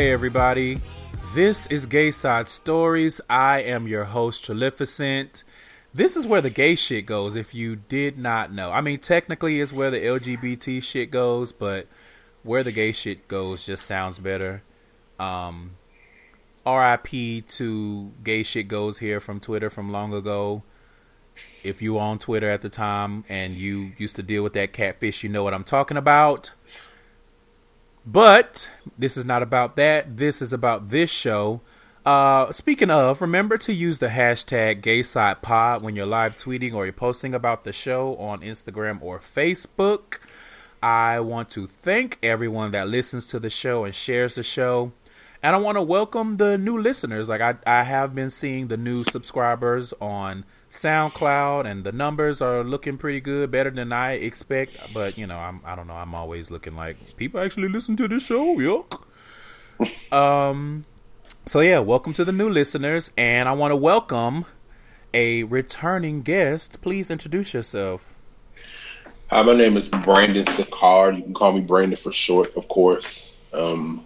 Hey, everybody. This is Gay Side Stories. I am your host, Trilificent. This is where the gay shit goes, if you did not know. I mean, technically, it's where the LGBT shit goes, but where the gay shit goes just sounds better. Um, RIP to gay shit goes here from Twitter from long ago. If you were on Twitter at the time and you used to deal with that catfish, you know what I'm talking about. But this is not about that. This is about this show. Uh, speaking of, remember to use the hashtag GaySidePod when you're live tweeting or you're posting about the show on Instagram or Facebook. I want to thank everyone that listens to the show and shares the show. And I want to welcome the new listeners. Like I, I have been seeing the new subscribers on SoundCloud, and the numbers are looking pretty good, better than I expect. But you know, I'm I don't know. I'm always looking like people actually listen to this show. Yuck. um. So yeah, welcome to the new listeners, and I want to welcome a returning guest. Please introduce yourself. Hi, my name is Brandon Sicard. You can call me Brandon for short, of course. Um,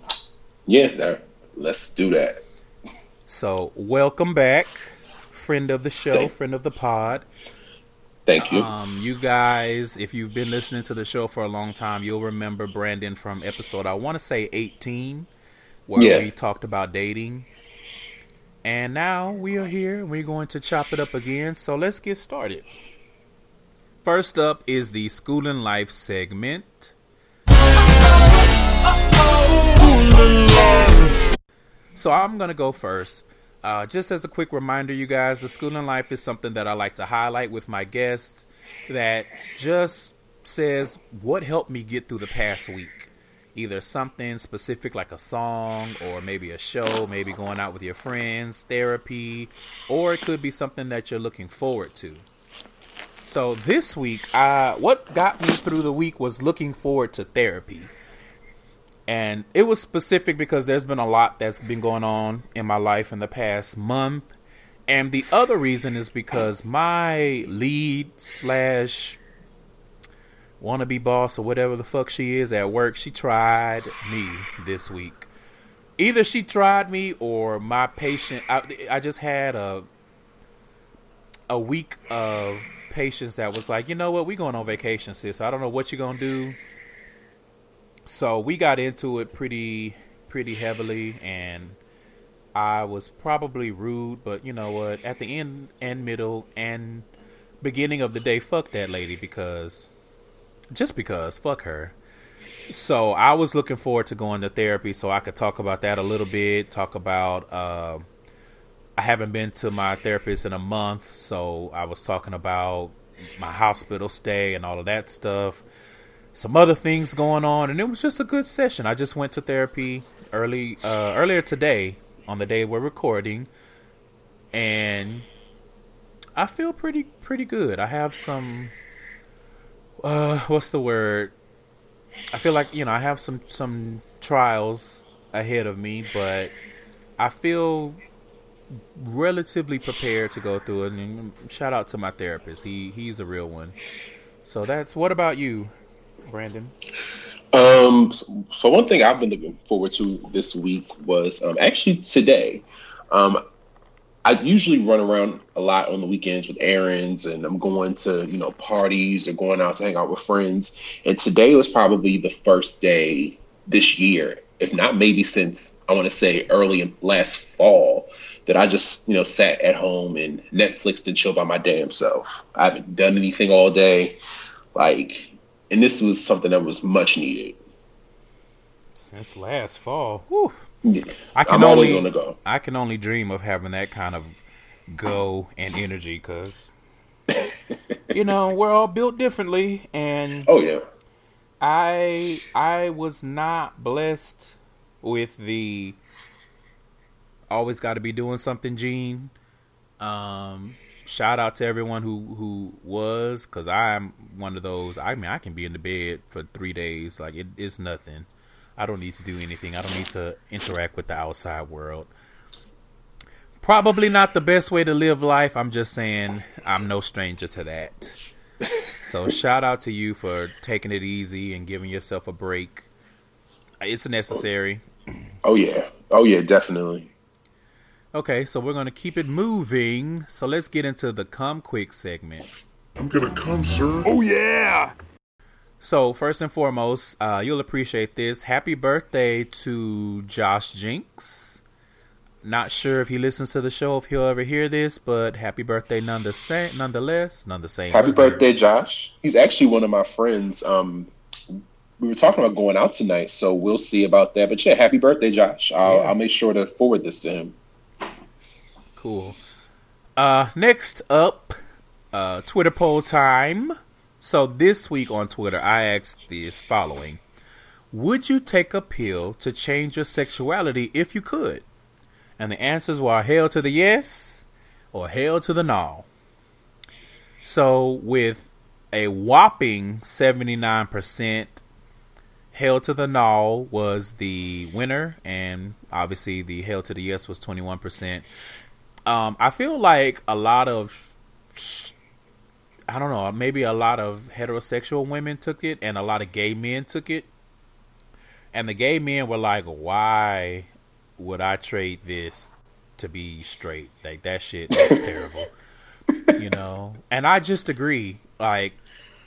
yeah, that, let's do that. So, welcome back, friend of the show, Thank- friend of the pod. Thank you. Um, you guys, if you've been listening to the show for a long time, you'll remember Brandon from episode I want to say 18, where Yeah. we talked about dating. And now we are here. We're going to chop it up again. So let's get started. First up is the school and life segment. So I'm gonna go first. Uh, just as a quick reminder, you guys, the school and life is something that I like to highlight with my guests. That just says what helped me get through the past week. Either something specific like a song, or maybe a show, maybe going out with your friends, therapy, or it could be something that you're looking forward to. So this week, uh, what got me through the week was looking forward to therapy and it was specific because there's been a lot that's been going on in my life in the past month. And the other reason is because my lead slash wannabe boss or whatever the fuck she is at work she tried me this week. Either she tried me or my patient i, I just had a a week of patients that was like you know what? We going on vacation sis. I don't know what you're gonna do so we got into it pretty pretty heavily and i was probably rude but you know what? At the end and middle and beginning of the day fuck that lady because just because fuck her. So i was looking forward to going to therapy so i could talk about that a little bit talk about uh, i haven't been to my therapist in a month so i was talking about my hospital stay and all of that stuff some other things going on and it was just a good session. I just went to therapy early uh earlier today on the day we're recording and i feel pretty pretty good. I have some uh what's the word? I feel like you know i have some some trials ahead of me but i feel relatively prepared to go through it and shout out to my therapist. He he's a real one. So that's what about you brandon Um, so, one thing I've been looking forward to this week was um, actually today. Um, I usually run around a lot on the weekends with errands, and I'm going to you know parties or going out to hang out with friends. And today was probably the first day this year, if not maybe since I want to say early last fall, that I just you know sat at home and Netflixed and chilled by my damn self. I haven't done anything all day, like and this was something that was much needed. since last fall whew, Yeah. i can I'm always only on the go. i can only dream of having that kind of go and energy because you know we're all built differently and Oh yeah, I I was not blessed with the always got to be doing something gene. Um shout out to everyone who who was cuz I'm one of those I mean I can be in the bed for 3 days like it is nothing. I don't need to do anything. I don't need to interact with the outside world. Probably not the best way to live life. I'm just saying I'm no stranger to that. So shout out to you for taking it easy and giving yourself a break. It's necessary. Oh yeah. Oh yeah, definitely. Okay, so we're gonna keep it moving. So let's get into the come quick segment. I'm gonna come, sir. Oh yeah. So first and foremost, uh, you'll appreciate this. Happy birthday to Josh Jinks. Not sure if he listens to the show, if he'll ever hear this, but happy birthday none the same, nonetheless, none the same. Happy birthday, Josh. He's actually one of my friends. Um, we were talking about going out tonight, so we'll see about that. But yeah, happy birthday, Josh. I'll, yeah. I'll make sure to forward this to him. Cool. Uh, next up, uh, Twitter poll time. So this week on Twitter, I asked this following: Would you take a pill to change your sexuality if you could? And the answers were hell to the yes or hell to the no. So with a whopping 79% Hell to the No was the winner, and obviously the Hell to the Yes was 21%. Um, I feel like a lot of, I don't know, maybe a lot of heterosexual women took it, and a lot of gay men took it. And the gay men were like, why would I trade this to be straight? Like that shit is terrible. you know? And I just agree. Like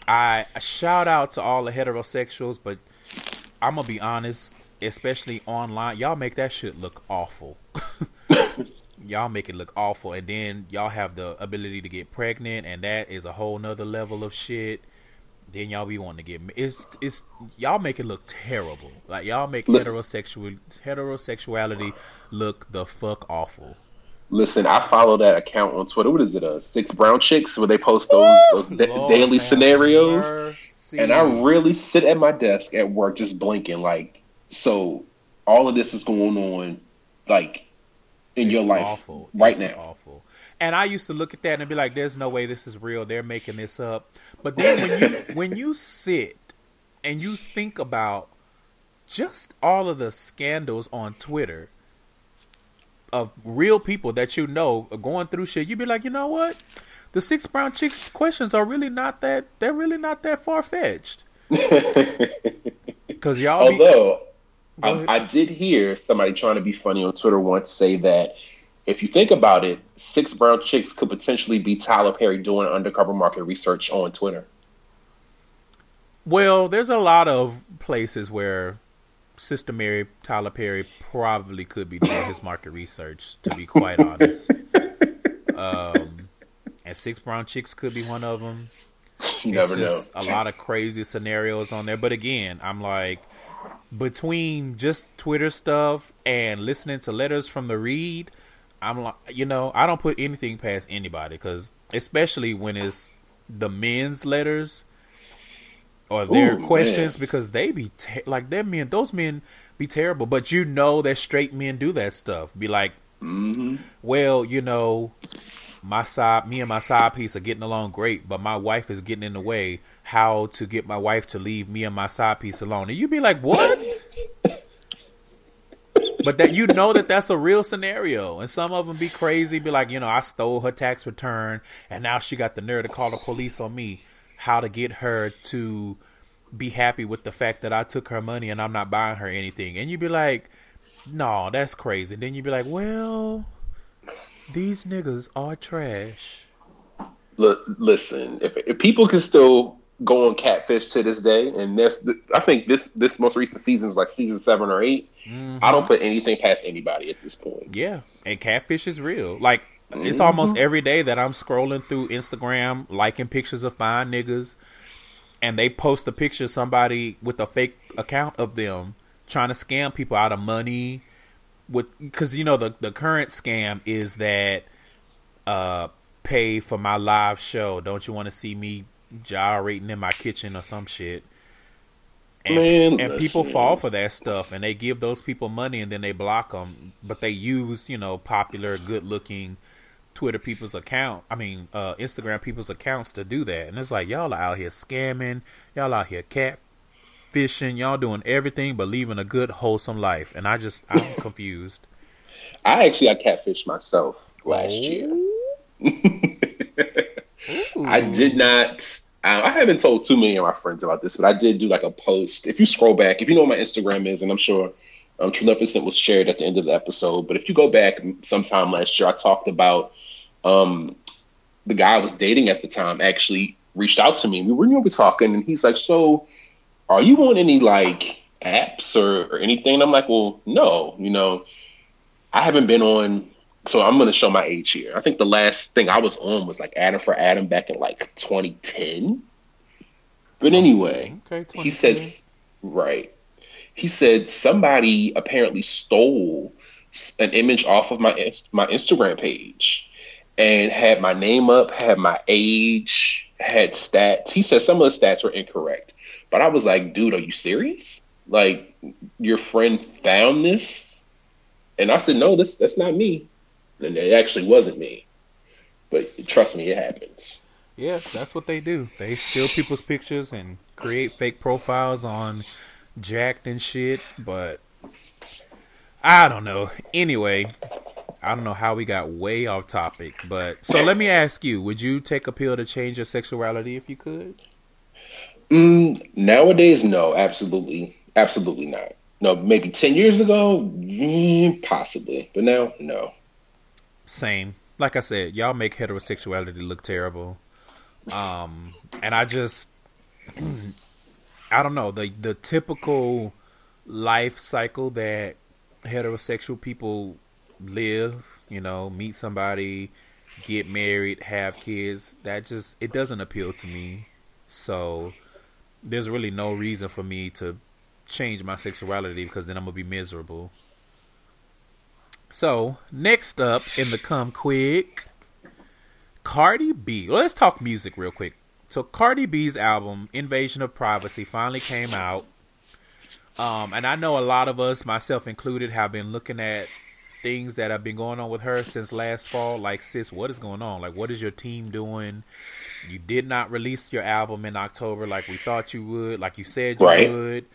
I shout out to all the heterosexuals, but I'm gonna be honest, especially online, y'all make that shit look awful. y'all make it look awful, and then y'all have the ability to get pregnant, and that is a whole nother level of shit then y'all be wanting to get it's it's y'all make it look terrible. Like y'all make look, heterosexual heterosexuality look the fuck awful. Listen, I follow that account on Twitter. What is it? Uh, six brown chicks where they post those those da- daily scenarios, mercy. and I really sit at my desk at work just blinking. Like, so all of this is going on, like in it's your life awful. right it's now. Awful. And I used to look at that and be like, "There's no way this is real. They're making this up." But then when you when you sit and you think about just all of the scandals on Twitter of real people that you know going through shit, you'd be like, you know what? The six brown chicks questions are really not that. They're really not that far fetched. Because y'all. Although be, I, I did hear somebody trying to be funny on Twitter once say that if you think about it, six brown chicks could potentially be Tyler Perry doing undercover market research on Twitter. Well, there's a lot of places where Sister Mary Tyler Perry probably could be doing his market research. To be quite honest, um, and six brown chicks could be one of them. You never know. A lot of crazy scenarios on there, but again, I'm like between just Twitter stuff and listening to letters from the read I'm like, you know, I don't put anything past anybody because, especially when it's the men's letters or their Ooh, questions, man. because they be te- like them men. Those men be terrible, but you know that straight men do that stuff. Be like, mm-hmm. well, you know, my side, me and my side piece are getting along great, but my wife is getting in the way. How to get my wife to leave me and my side piece alone? And you'd be like, what? but that you know that that's a real scenario, and some of them be crazy, be like, you know, I stole her tax return, and now she got the nerve to call the police on me. How to get her to be happy with the fact that I took her money and I'm not buying her anything, and you'd be like, no, that's crazy. Then you'd be like, well, these niggas are trash. Look, listen, if, if people can still go on catfish to this day, and there's I think this this most recent season is like season seven or 8 mm-hmm. I don't put anything past anybody at this point. Yeah, and catfish is real. Like mm-hmm. it's almost every day that I'm scrolling through Instagram, liking pictures of fine niggas, and they post a picture of somebody with a fake account of them trying to scam people out of money. With because you know the the current scam is that uh pay for my live show. Don't you want to see me gyrating in my kitchen or some shit. And, Man, and people fall for that stuff, and they give those people money, and then they block them. But they use, you know, popular, good-looking Twitter people's account. I mean, uh, Instagram people's accounts to do that. And it's like y'all are out here scamming, y'all out here catfishing, y'all doing everything but living a good, wholesome life. And I just, I'm confused. I actually I catfished myself last oh. year. I did not. I haven't told too many of my friends about this, but I did do like a post. If you scroll back, if you know what my Instagram is, and I'm sure Um, Treneficent was shared at the end of the episode. But if you go back sometime last year, I talked about um, the guy I was dating at the time actually reached out to me. We were, we talking, and he's like, "So, are you on any like apps or, or anything?" And I'm like, "Well, no. You know, I haven't been on." So I'm going to show my age here. I think the last thing I was on was like Adam for Adam back in like 2010. But anyway, okay, he says, right. He said somebody apparently stole an image off of my my Instagram page and had my name up, had my age, had stats. He said some of the stats were incorrect, but I was like, dude, are you serious? Like your friend found this, and I said, no, this that's not me, and it actually wasn't me. But trust me, it happens. Yeah, that's what they do. They steal people's pictures and create fake profiles on Jack'd and shit. But I don't know. Anyway, I don't know how we got way off topic. But so let me ask you: Would you take a pill to change your sexuality if you could? Mm, nowadays, no, absolutely, absolutely not. No, maybe ten years ago, mm, possibly, but now, no. Same. Like I said, y'all make heterosexuality look terrible. Um, and I just, I don't know the the typical life cycle that heterosexual people live. You know, meet somebody, get married, have kids. That just it doesn't appeal to me. So there's really no reason for me to change my sexuality because then I'm gonna be miserable. So next up in the come quick Cardi B. Let's talk music real quick. So Cardi B's album Invasion of Privacy finally came out. Um, and I know a lot of us, myself included, have been looking at things that have been going on with her since last fall. Like, sis, what is going on? Like, what is your team doing? You did not release your album in October like we thought you would, like you said you right. would.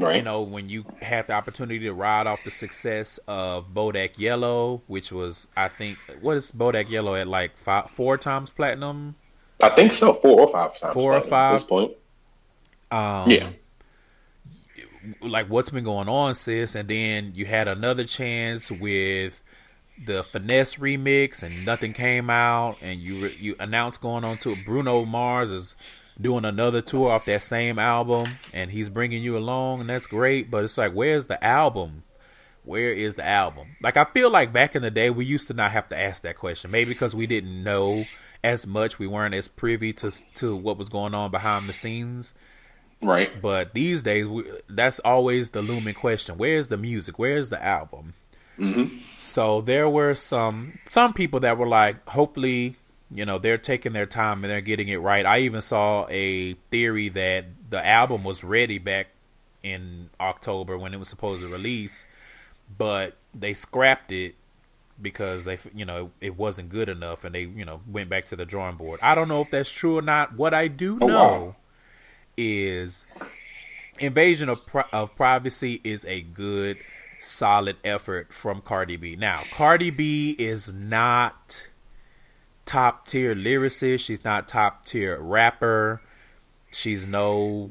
Right. You know, when you had the opportunity to ride off the success of Bodak Yellow, which was, I think, what is Bodak Yellow at like five, four times platinum? I think so, four or five times. Four or five at this point. Um, yeah. Like what's been going on, sis? And then you had another chance with the finesse remix, and nothing came out, and you you announced going on to Bruno Mars is doing another tour off that same album and he's bringing you along and that's great but it's like where's the album? Where is the album? Like i feel like back in the day we used to not have to ask that question. Maybe because we didn't know as much we weren't as privy to to what was going on behind the scenes. Right. But these days we, that's always the looming question. Where's the music? Where's the album mm-hmm. so there were some some people that were like hopefully you know they're taking their time and they're getting it right i even saw a theory that the album was ready back in october when it was supposed to release but they scrapped it because they you know it wasn't good enough and they you know went back to the drawing board i don't know if that's true or not what i do oh, know wow. is invasion of, of privacy is a good solid effort from cardi b now cardi b is not top tier lyricist. She's not top tier rapper. She's no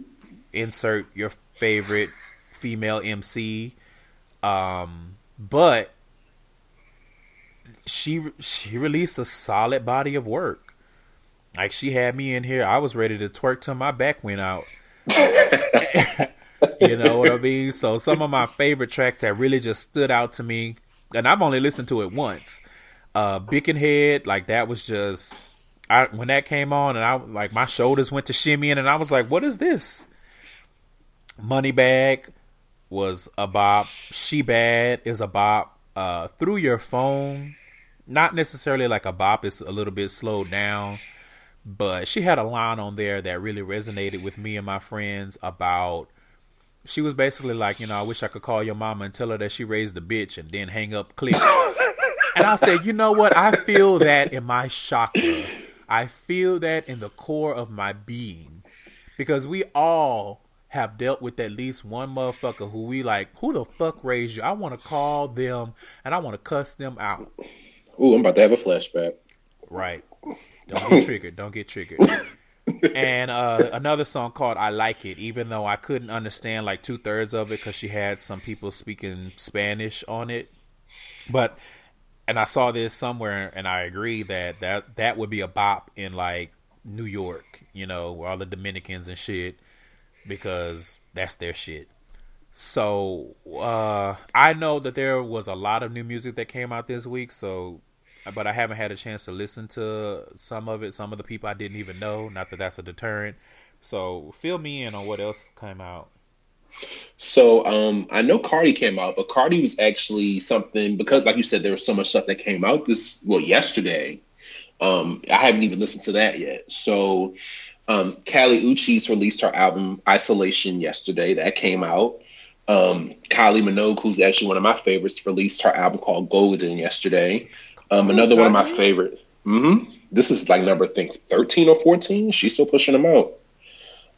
insert your favorite female MC. Um, but she she released a solid body of work. Like she had me in here, I was ready to twerk till my back went out. you know what I mean? So some of my favorite tracks that really just stood out to me, and I've only listened to it once. Uh, Bickenhead, like that was just I when that came on and I like my shoulders went to shimmying and I was like, what is this? Money Bag was a bop. She Bad is a bop. Uh, through your phone, not necessarily like a bop. It's a little bit slowed down, but she had a line on there that really resonated with me and my friends about. She was basically like, you know, I wish I could call your mama and tell her that she raised the bitch and then hang up, click. and I said, you know what? I feel that in my chakra. I feel that in the core of my being. Because we all have dealt with at least one motherfucker who we like, who the fuck raised you? I want to call them and I want to cuss them out. Ooh, I'm about to have a flashback. Right. Don't get triggered. Don't get triggered. And uh, another song called "I Like It," even though I couldn't understand like two thirds of it because she had some people speaking Spanish on it. But and I saw this somewhere, and I agree that that that would be a bop in like New York, you know, where all the Dominicans and shit, because that's their shit. So uh, I know that there was a lot of new music that came out this week. So, but I haven't had a chance to listen to some of it. Some of the people I didn't even know. Not that that's a deterrent. So fill me in on what else came out. So um, I know Cardi came out, but Cardi was actually something because, like you said, there was so much stuff that came out this well yesterday. Um, I haven't even listened to that yet. So um, Kali Uchis released her album Isolation yesterday. That came out. Um, Kylie Minogue, who's actually one of my favorites, released her album called Golden yesterday. Um, another one of my favorites. Mm-hmm. This is like number I think thirteen or fourteen. She's still pushing them out.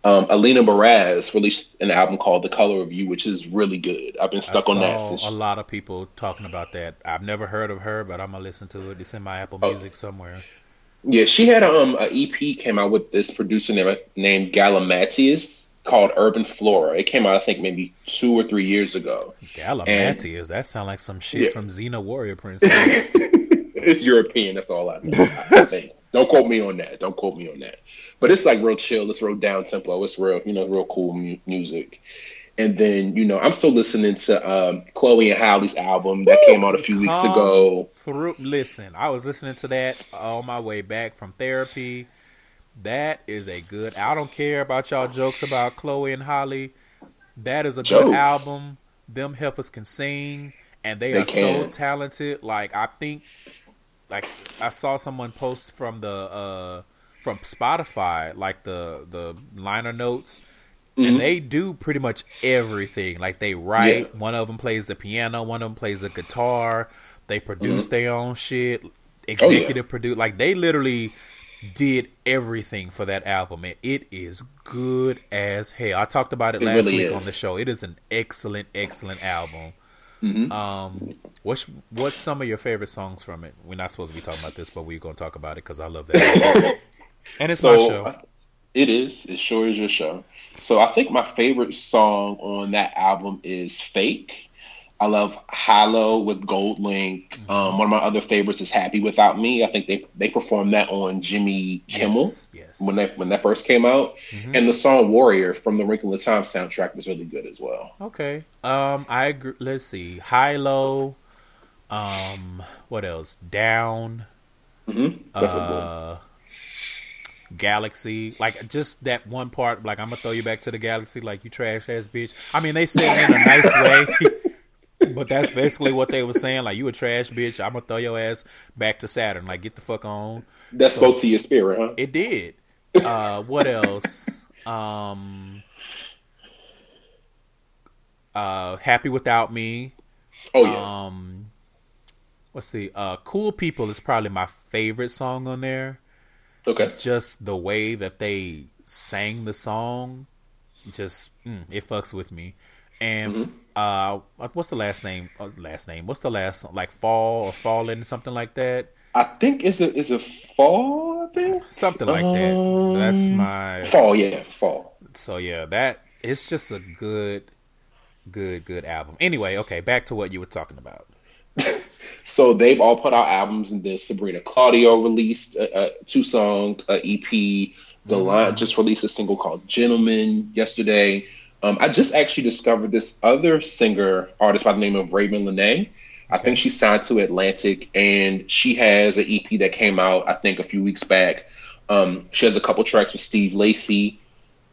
Um, Alina Baraz released an album called The Color of You, which is really good. I've been stuck I on that since. a lot of people talking about that. I've never heard of her, but I'm gonna listen to it. It's in my Apple Music somewhere. Yeah, she had um a EP came out with this producer named, named Galimatias called Urban Flora. It came out I think maybe two or three years ago. Galimatias, that sound like some shit Yeah. from Xena Warrior Princess. it's European. That's all I know. I think. Don't quote me on that. Don't quote me on that. But it's like real chill. It's real down tempo. It's real, you know, real cool mu- music. And then, you know, I'm still listening to um, Chloe and Halle's album that came out a few weeks ago. Through, listen, I was listening to that on my way back from therapy. That is a good. I don't care about y'all jokes about Chloe and Halle. That is a Jokes. good album. Them heifers can sing, and they, They are so talented. Like I think, like I saw someone post from the uh from Spotify, like the the liner notes, and they do pretty much everything. Like they write. Mm-hmm. Yeah. One of them plays the piano. One of them plays the guitar. They produce Mm-hmm. their own shit. Oh, Executive produce. Like they literally did everything for that album, and it is good as hell. I talked about it, It last really week is. on the show. It is an excellent, excellent album. Mm-hmm. Um, what's what's some of your favorite songs from it? We're not supposed to be talking about this, but we're gonna talk about it because I love that. and it's my show. it is. It sure is your show. So I think my favorite song on that album is Fake. I love Hollow with GoldLink. Mm-hmm. Um, one of my other favorites is Happy Without Me. I think they they performed that on Jimmy Kimmel Yes, yes. when that when that first came out. Mhm. And the song Warrior from the Wrinkle in Time soundtrack was really good as well. Okay. Um, I agree. Let's see. High low. Um, what else? Down. Mm-hmm. That's a. Uh, Galaxy. Like just that one part. Like I'm gonna throw you back to the galaxy. Like you trash ass bitch. I mean, they said it in a nice way. But that's basically what they were saying. Like you a trash bitch. I'm gonna throw your ass back to Saturn. Like get the fuck on. That spoke to your spirit, huh? It did. Uh, what else? Um, uh, Happy Without Me. Oh yeah. Um, what's the uh, Cool People is probably my favorite song on there. okay. Just the way that they sang the song, just mm, it fucks with me. And Mm-hmm. uh, what's the last name? Uh, last name? What's the last like Fall or Fallen something like that? I think is it is a fall. I think Something like that. That's Um, my fall. Yeah, fall. so yeah, that it's just a good, good, good album. Anyway, okay, back to what you were talking about. So they've all put out albums, and this Sabrina Claudio released a, a two song uh, EP. Gallant just released a single called "Gentleman" yesterday. Um, I just actually discovered this other singer artist by the name of Raven Lenae. I think she signed to Atlantic, and she has an EP that came out I think a few weeks back. Um, she has a couple tracks with Steve Lacy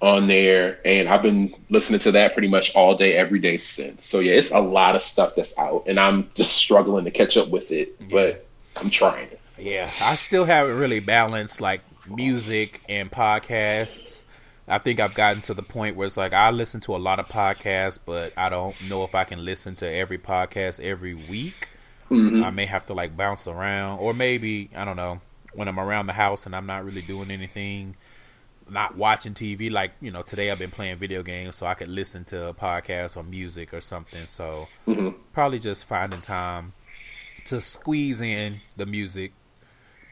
on there, and I've been listening to that pretty much all day, every day since. So yeah, it's a lot of stuff that's out, and I'm just struggling to catch up with it, but I'm trying. Yeah, I still haven't really balanced like music and podcasts. I think I've gotten to the point where it's like I listen to a lot of podcasts, but I don't know if I can listen to every podcast every week. Mm-hmm. I may have to like bounce around, or maybe I don't know when I'm around the house and I'm not really doing anything, not watching TV. Like you know, today I've been playing video games, so I could listen to a podcast or music or something. So mm-hmm. probably just finding time to squeeze in the music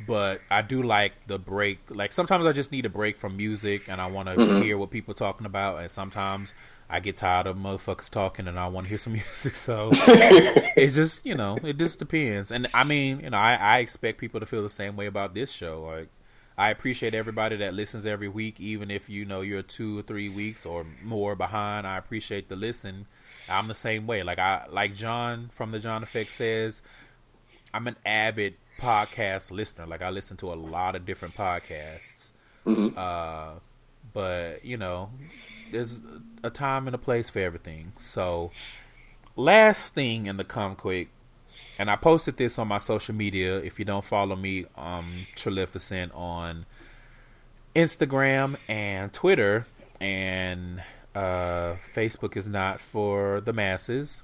but I do like the break. Like sometimes I just need a break from music and I want to mm-hmm. hear what people are talking about, and sometimes I get tired of motherfuckers talking and I want to hear some music. So it just you know it just depends. And I mean you know I, I expect people to feel the same way about this show. Like I appreciate everybody that listens every week, even if you know you're two or three weeks or more behind. I appreciate the listen. I'm the same way. Like I like John from the John Effect says, I'm an avid podcast listener. Like I listen to a lot of different podcasts. Mm-hmm. Uh, but you know, there's a time and a place for everything. So, last thing in the come quick and I posted this on my social media. If you don't follow me, um, Trilificent on Instagram and Twitter, and uh, Facebook is not for the masses.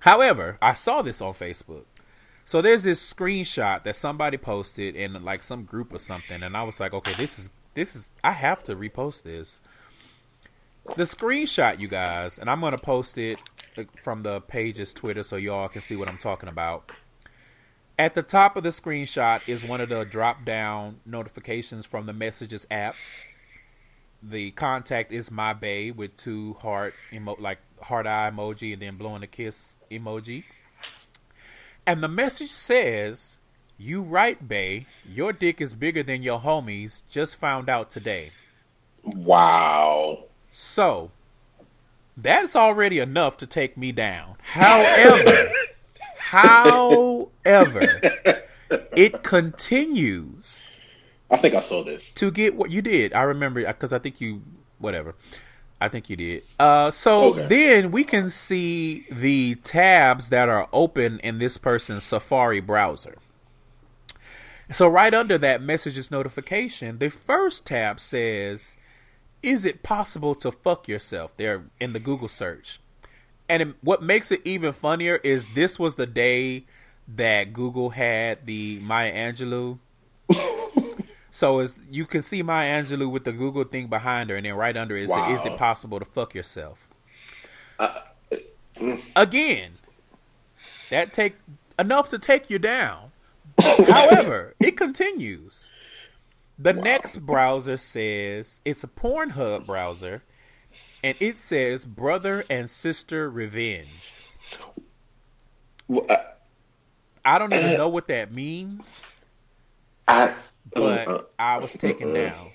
However, I saw this on Facebook. So there's this screenshot that somebody posted in like some group or something, and I was like, okay, this is this is I have to repost this. The screenshot, you guys, and I'm gonna post it from the page's Twitter so y'all can see what I'm talking about. At the top of the screenshot is one of the drop down notifications from the Messages app. The contact is my bay with two heart emo- like heart eye emoji and then blowing a kiss emoji. And the message says, "You right, bay. Your dick is bigger than your homies. Just found out today." Wow. So, that's already enough to take me down. However, however, it continues. I think I saw this to get what you did. I remember because I think you whatever. I think you did. Uh, so okay. then we can see the tabs that are open in this person's Safari browser. So right under that messages notification, the first tab says is it possible to fuck yourself there in the Google search? And it, what makes it even funnier is this was the day that Google had the Maya Angelou. So as you can see Maya Angelou with the Google thing behind her, and then right under it is, wow. is it possible to fuck yourself? Uh, mm. Again, that take enough to take you down. However, it continues. The wow. next browser says it's a Pornhub browser, and it says "Brother and Sister Revenge." Well, uh, I don't even uh, know what that means. I, but uh, I was taken down.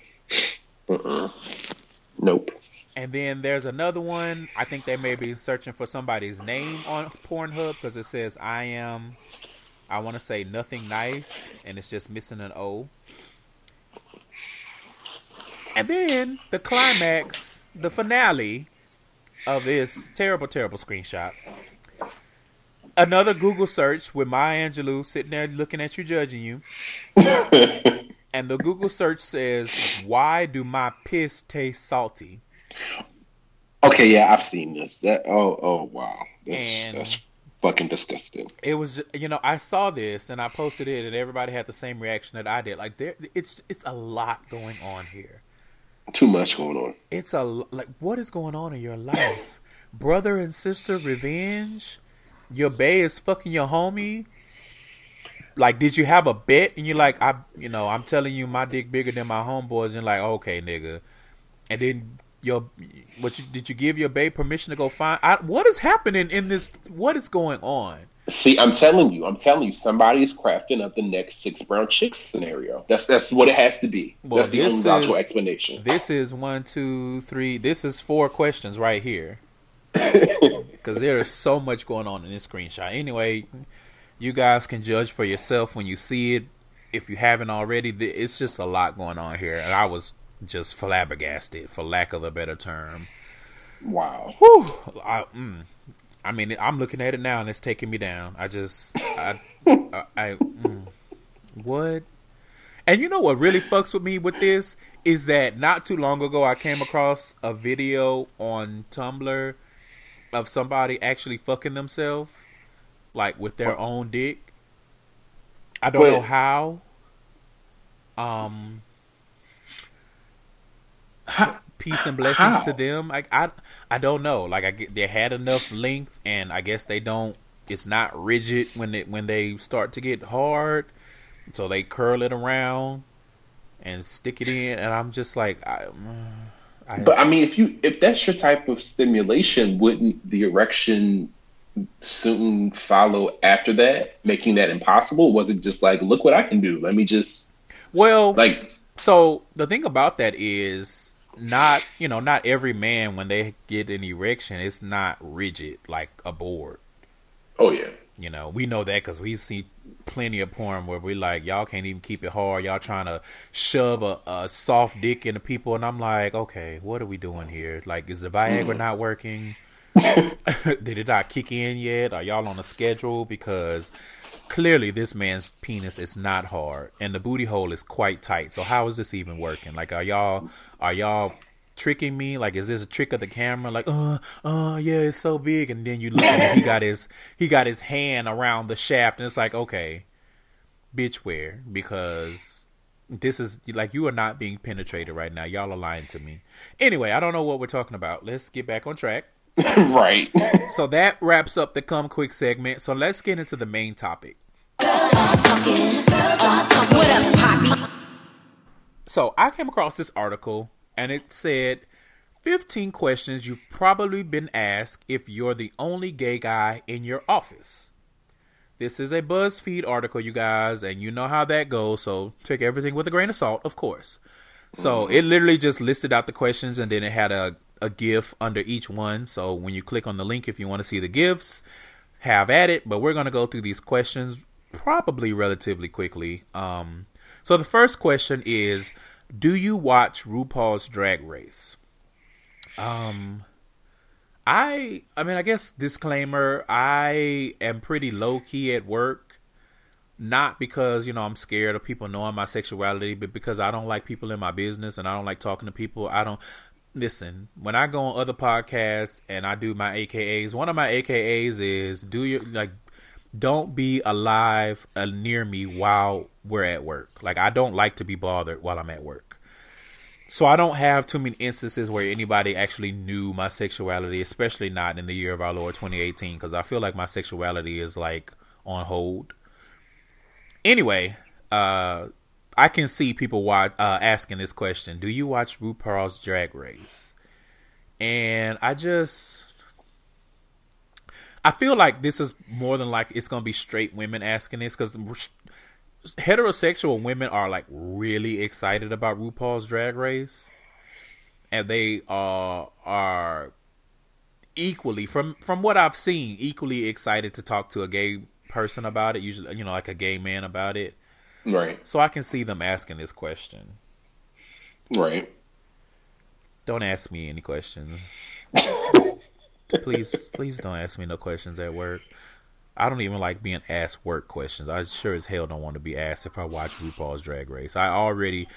Nope. And then there's another one. I think they may be searching for somebody's name on Pornhub because it says I am. I want to say nothing nice, and it's just missing an O. And then the climax, the finale of this terrible, terrible screenshot. Another Google search with Maya Angelou sitting there looking at you, judging you. and the Google search says, Why do my piss taste salty? Okay, yeah, I've seen this. That oh oh wow. That's, that's fucking disgusting. It was you know, I saw this and I posted it and everybody had the same reaction that I did. Like there it's it's a lot going on here. Too much going on. It's a like what is going on in your life? Brother and sister revenge. Your bay is fucking your homie. Like, did you have a bet? And you're like, I, you know, I'm telling you, my dick bigger than my homeboys. And you're like, okay, nigga. And then your, what you did you give your bay permission to go find? I, what is happening in this? What is going on? See, I'm telling you, I'm telling you, somebody is crafting up the next six brown chicks scenario. That's that's what it has to be. Well, that's the only logical explanation. This is one, two, three. This is four questions right here. Because there is so much going on in this screenshot. Anyway, you guys can judge for yourself when you see it. If you haven't already, it's just a lot going on here, and I was just flabbergasted, for lack of a better term. Wow. Whew. I, mm, I mean, I'm looking at it now and it's taking me down. I just, I, I, I mm, what? And you know what really fucks with me with this is that not too long ago I came across a video on Tumblr of somebody actually fucking themselves, like with their own dick. I don't know how. Um, how, peace and blessings How? to them. I, I I don't know. Like I get, they had enough length, and I guess they don't. It's not rigid when it when they start to get hard. So they curl it around and stick it in, and I'm just like, I, I, but I mean, if you if that's your type of stimulation, wouldn't the erection soon follow after that, making that impossible? Was it just like, look what I can do? Let me just well, like so. The thing about that is not you know not every man when they get an erection, it's not rigid like a board. Oh yeah. You know, we know that because we see plenty of porn where we like y'all can't even keep it hard. Y'all trying to shove a, a soft dick into people, and I'm like, okay, what are we doing here? Like, is the Viagra not working? Did it not kick in yet? Are y'all on a schedule? Because clearly this man's penis is not hard, and the booty hole is quite tight. So how is this even working? Like, are y'all are y'all tricking me? Like, is this a trick of the camera? Like, uh, uh, yeah, it's so big, and then you look at he got his he got his hand around the shaft, and it's like, okay, bitch, where? Because this is like you are not being penetrated right now. Y'all are lying to me. Anyway, I don't know what we're talking about. Let's get back on track. right. so that wraps up the come quick segment. So let's get into the main topic. So I came across this article and it said 15 questions you've probably been asked if you're the only gay guy in your office. This is a BuzzFeed article, you guys, and you know how that goes, so take everything with a grain of salt, of course. So it literally just listed out the questions and then it had a, a GIF under each one. So when you click on the link, if you want to see the GIFs, have at it. But we're going to go through these questions probably relatively quickly. Um, so the first question is do you watch RuPaul's Drag Race? Um, I I mean I guess disclaimer. I am pretty low key at work, not because you know I'm scared of people knowing my sexuality, but because I don't like people in my business and I don't like talking to people. I don't listen when I go on other podcasts and I do my AKAs. One of my AKAs is do you like don't be alive uh, near me while we're at work. Like I don't like to be bothered while I'm at work. So I don't have too many instances where anybody actually knew my sexuality, especially not in the year of our Lord 2018 because I feel like my sexuality is like on hold. Anyway, uh I can see people watch, uh, asking this question: Do you watch RuPaul's Drag Race? And I just I feel like this is more than like it's gonna be straight women asking this because heterosexual women are like really excited about RuPaul's Drag Race, and they are are equally from from what I've seen equally excited to talk to a gay person about it. Usually, you know, like a gay man about it. Right. So I can see them asking this question. Right. Don't ask me any questions. please, please don't ask me no questions at work. I don't even like being asked work questions. I sure as hell don't want to be asked if I watch RuPaul's Drag Race. I already,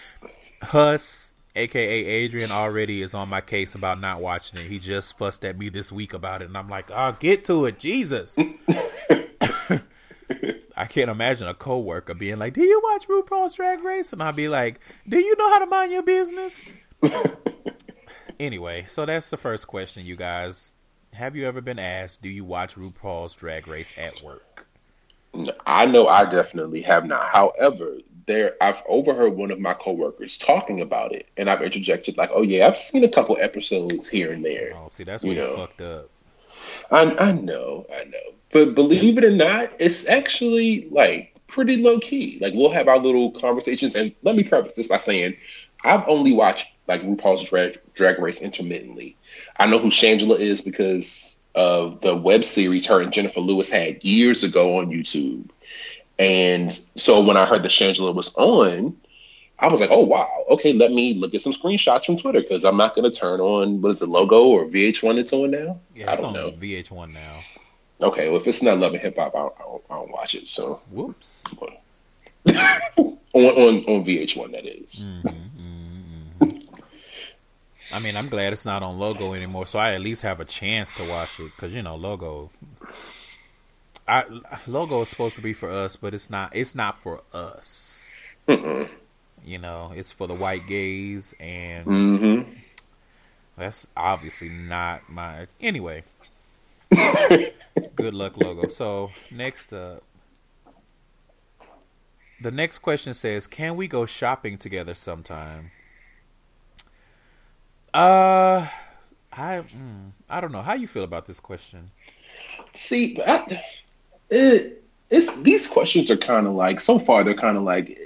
Huss, aka Adrian, already is on my case about not watching it. He just fussed at me this week about it, and I'm like, "I'll get to it, Jesus." I can't imagine a coworker being like, "Do you watch RuPaul's Drag Race?" And I'd be like, "Do you know how to mind your business?" anyway, so that's the first question, you guys have you ever been asked, do you watch RuPaul's Drag Race at work? I know I definitely have not. However, there I've overheard one of my coworkers talking about it, and I've interjected like, "Oh yeah, I've seen a couple episodes here and there." Oh, see, that's where you, you fucked up. I I know, I know, but believe it or not, it's actually like pretty low key. Like we'll have our little conversations, and let me preface this by saying, I've only watched like RuPaul's Drag Drag Race intermittently. I know who Shangela is because of the web series her and Jennifer Lewis had years ago on YouTube. And so when I heard that Shangela was on, I was like, oh wow, okay, let me look at some screenshots from Twitter because I'm not going to turn on what is the logo or VH1 it's on now. Yeah, I don't know VH1 now. Okay, well if it's not Love and Hip Hop, I, I, don't, I don't watch it. So whoops. on, on on VH1 that is. Mm-hmm. I mean, I'm glad it's not on Logo anymore, so I at least have a chance to watch it because you know Logo. I Logo is supposed to be for us, but it's not. It's not for us. You know, it's for the white gays, and mm-hmm. that's obviously not my. Anyway, good luck, Logo. So next up, the next question says, "Can we go shopping together sometime?" Uh, I mm, I don't know how you feel about this question. See, I, it, it's these questions are kind of like so far they're kind of like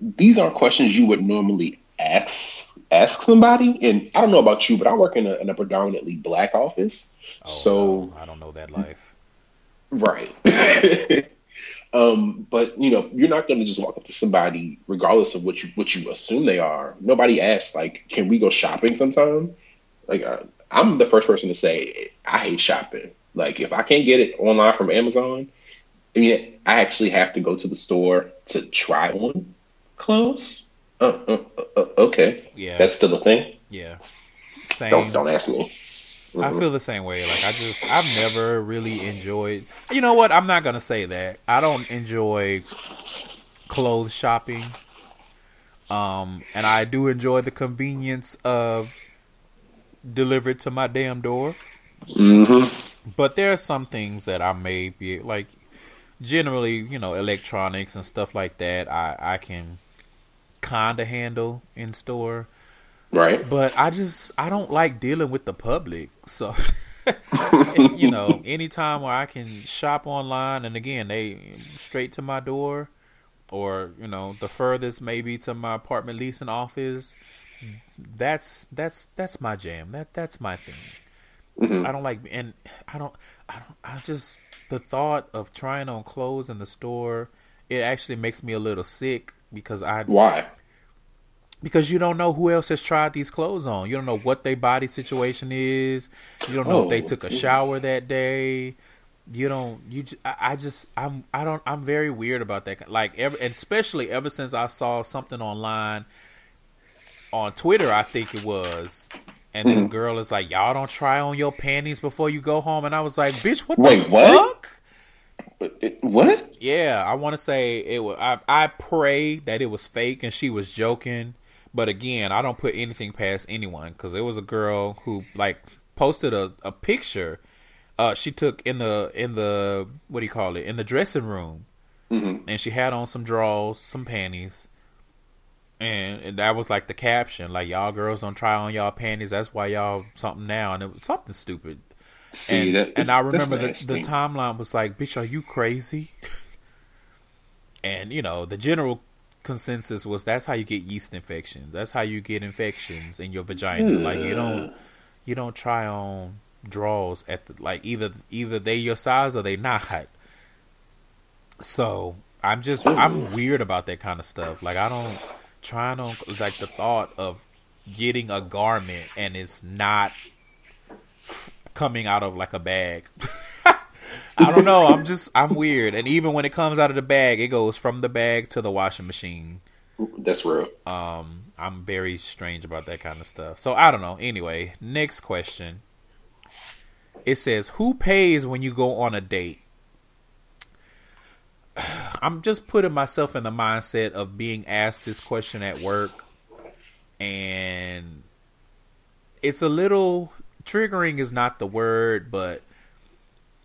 these aren't questions you would normally ask ask somebody. And I don't know about you, but I work in a, in a predominantly black office, oh, so no, I don't know that life. Right. um, but you know, you're not going to just walk up to somebody, regardless of what you what you assume they are. Nobody asks like, "Can we go shopping sometime?" Like, uh, I'm the first person to say I hate shopping. Like, if I can't get it online from Amazon, I mean, I actually have to go to the store to try on clothes. Uh, uh, uh, okay, yeah, that's still a thing. Yeah, same. Don't don't ask me. I feel the same way. Like I just I've never really enjoyed. You know what? I'm not gonna say that. I don't enjoy clothes shopping. Um, and I do enjoy the convenience of delivered to my damn door. Mm-hmm. But there are some things that I may be like. Generally, you know, electronics and stuff like that. I I can kind of handle in store. Right. But I just I don't like dealing with the public. So you know, anytime where I can shop online and again, they straight to my door or, you know, the furthest maybe to my apartment leasing office, that's that's that's my jam. That that's my thing. Mm-hmm. I don't like and I don't I don't I just the thought of trying on clothes in the store, it actually makes me a little sick because I Why? Because you don't know who else has tried these clothes on. You don't know what their body situation is. You don't know oh. if they oh. took a shower that day. You don't. You. I just. I'm. I don't. I'm very weird about that. Like ever, especially ever since I saw something online on Twitter. I think it was. And this mm-hmm. girl is like, "Y'all don't try on your panties before you go home." And I was like, "Bitch, what Wait, the what? fuck?" What? Yeah, I want to say it was. I, I pray that it was fake and she was joking but again, I don't put anything past anyone because there was a girl who like posted a, a picture uh, she took in the in the what do you call it in the dressing room, mm-hmm. and she had on some drawers, some panties, and, and, that was like the caption, like y'all girls don't try on y'all panties. That's why y'all something now, and it was something stupid. See and, that, and I remember the, the timeline was like, "Bitch, are you crazy?" and you know the general consensus was that's how you get yeast infections. That's how you get infections in your vagina. Mm. Like you don't you don't try on draws at the like either either they your size or they not. So I'm just I'm weird about that kind of stuff. Like I don't trying on like the thought of getting a garment and it's not coming out of like a bag. I don't know. I'm just I'm weird, and even when it comes out of the bag, it goes from the bag to the washing machine. That's real. Um, I'm very strange about that kind of stuff. So I don't know. Anyway, next question. It says, "Who pays when you go on a date?" I'm just putting myself in the mindset of being asked this question at work, and it's a little triggering. Is not the word, but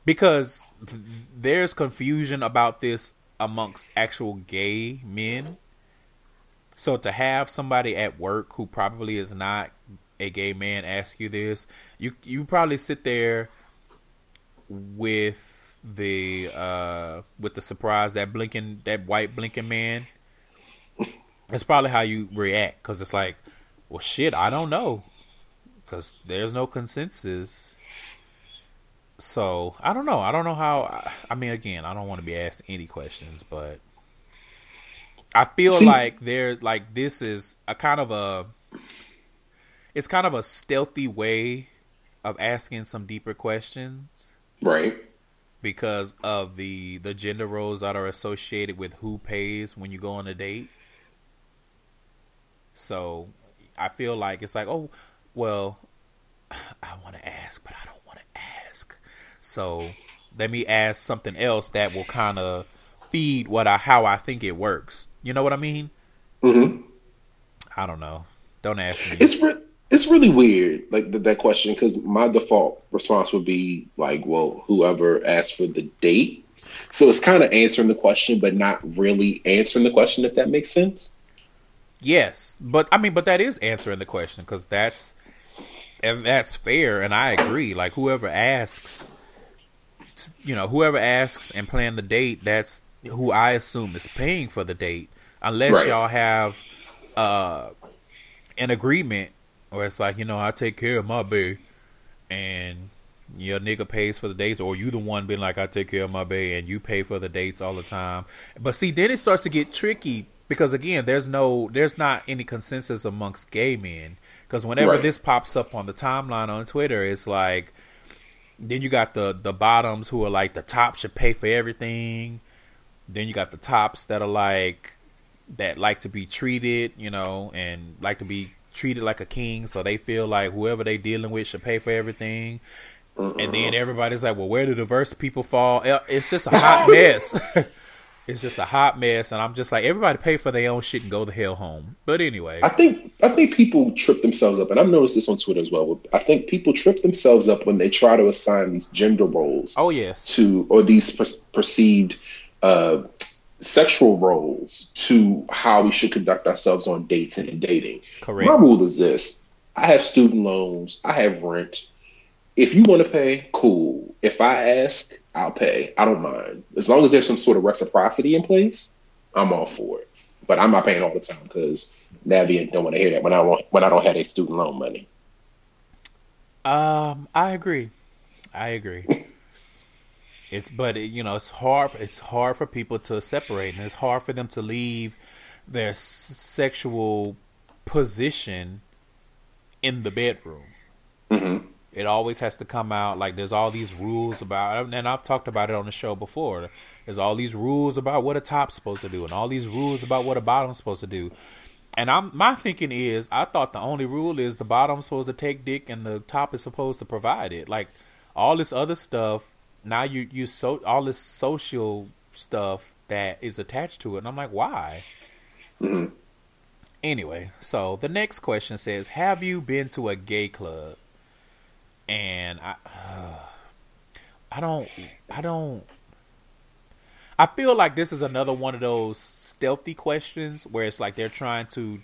because th- there's confusion about this amongst actual gay men. So to have somebody at work who probably is not a gay man ask you this, you you probably sit there with the uh with the surprise that blinking that white blinking man. That's probably how you react because it's like, well, shit, I don't know, because there's no consensus so I don't know. I don't know how. I mean, again, I don't want to be asked any questions, but I feel See, like there, like this is a kind of a. It's kind of a stealthy way of asking some deeper questions, right? Because of the the gender roles that are associated with who pays when you go on a date. So I feel like it's like, oh, well, I want to ask, but I don't want to ask. So let me ask something else that will kind of feed what I how I think it works. You know what I mean? Mm-hmm. I don't know. Don't ask me. It's re- it's really weird, like the, that question, because my default response would be like, well, whoever asked for the date. So it's kind of answering the question, but not really answering the question. If that makes sense. Yes, but I mean, but that is answering the question because that's and that's fair, and I agree. Like whoever asks, you know, whoever asks and plan the date, that's who I assume is paying for the date, unless right. y'all have uh, an agreement where it's like, you know, I take care of my bae, and your nigga pays for the dates, or you the one being like, I take care of my bae, and you pay for the dates all the time. But see, then it starts to get tricky because again, there's no, there's not any consensus amongst gay men. Because whenever right. this pops up on the timeline on Twitter, it's like, then you got the the bottoms who are like the top should pay for everything. Then you got the tops that are like that like to be treated, you know, and like to be treated like a king, so they feel like whoever they dealing with should pay for everything. And then everybody's like, "Well, where do the diverse people fall?" Eh, it's just a hot mess. it's just a hot mess, and I'm just like, everybody pay for their own shit and go the hell home. But anyway, I think I think people trip themselves up, and I've noticed this on Twitter as well. I think people trip themselves up when they try to assign these gender roles. Oh yes, to or these per- perceived uh, sexual roles to how we should conduct ourselves on dates and in dating. Correct. My rule is this: I have student loans, I have rent. If you want to pay, cool. If I ask, I'll pay. I don't mind. As long as there's some sort of reciprocity in place, I'm all for it. But I'm not paying all the time because Navient don't want to hear that when I want when I don't have a student loan money. Um, I agree. I agree. it's but it, you know it's hard. It's hard for people to separate, and it's hard for them to leave their s- sexual position in the bedroom. Mm-hmm. It always has to come out like there's all these rules about, and I've talked about it on the show before. There's all these rules about what a top's supposed to do, and all these rules about what a bottom's supposed to do. And I'm my thinking is, I thought the only rule is the bottom's supposed to take dick and the top is supposed to provide it. Like all this other stuff, now you you so all this social stuff that is attached to it, and I'm like, why? Mm-hmm. Anyway, so the next question says, "Have you been to a gay club?" And I, I don't, I don't. I feel like this is another one of those stealthy questions where it's like they're trying to,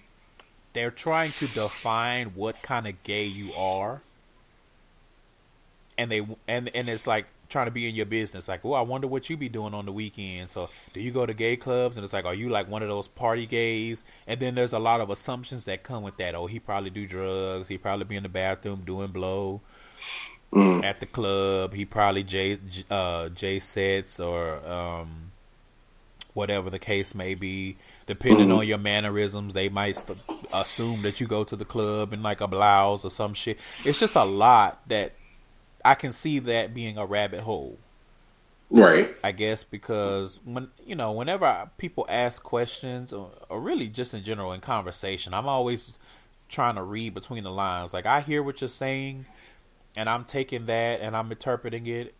they're trying to define what kind of gay you are, and they and and it's like trying to be in your business. Like, oh, I wonder what you be doing on the weekend. So, do you go to gay clubs? And it's like, are you like one of those party gays? And then there's a lot of assumptions that come with that. Oh, he probably do drugs. He probably be in the bathroom doing blow mm. at the club. He probably J uh, J sets or um, whatever the case may be. Depending mm. on your mannerisms, they might st- assume that you go to the club in like a blouse or some shit. It's just a lot that I can see that being a rabbit hole. Right. I guess because when you know, whenever I, people ask questions, or, or, really just in general in conversation, I'm always trying to read between the lines. Like I hear what you're saying, and I'm taking that and I'm interpreting it.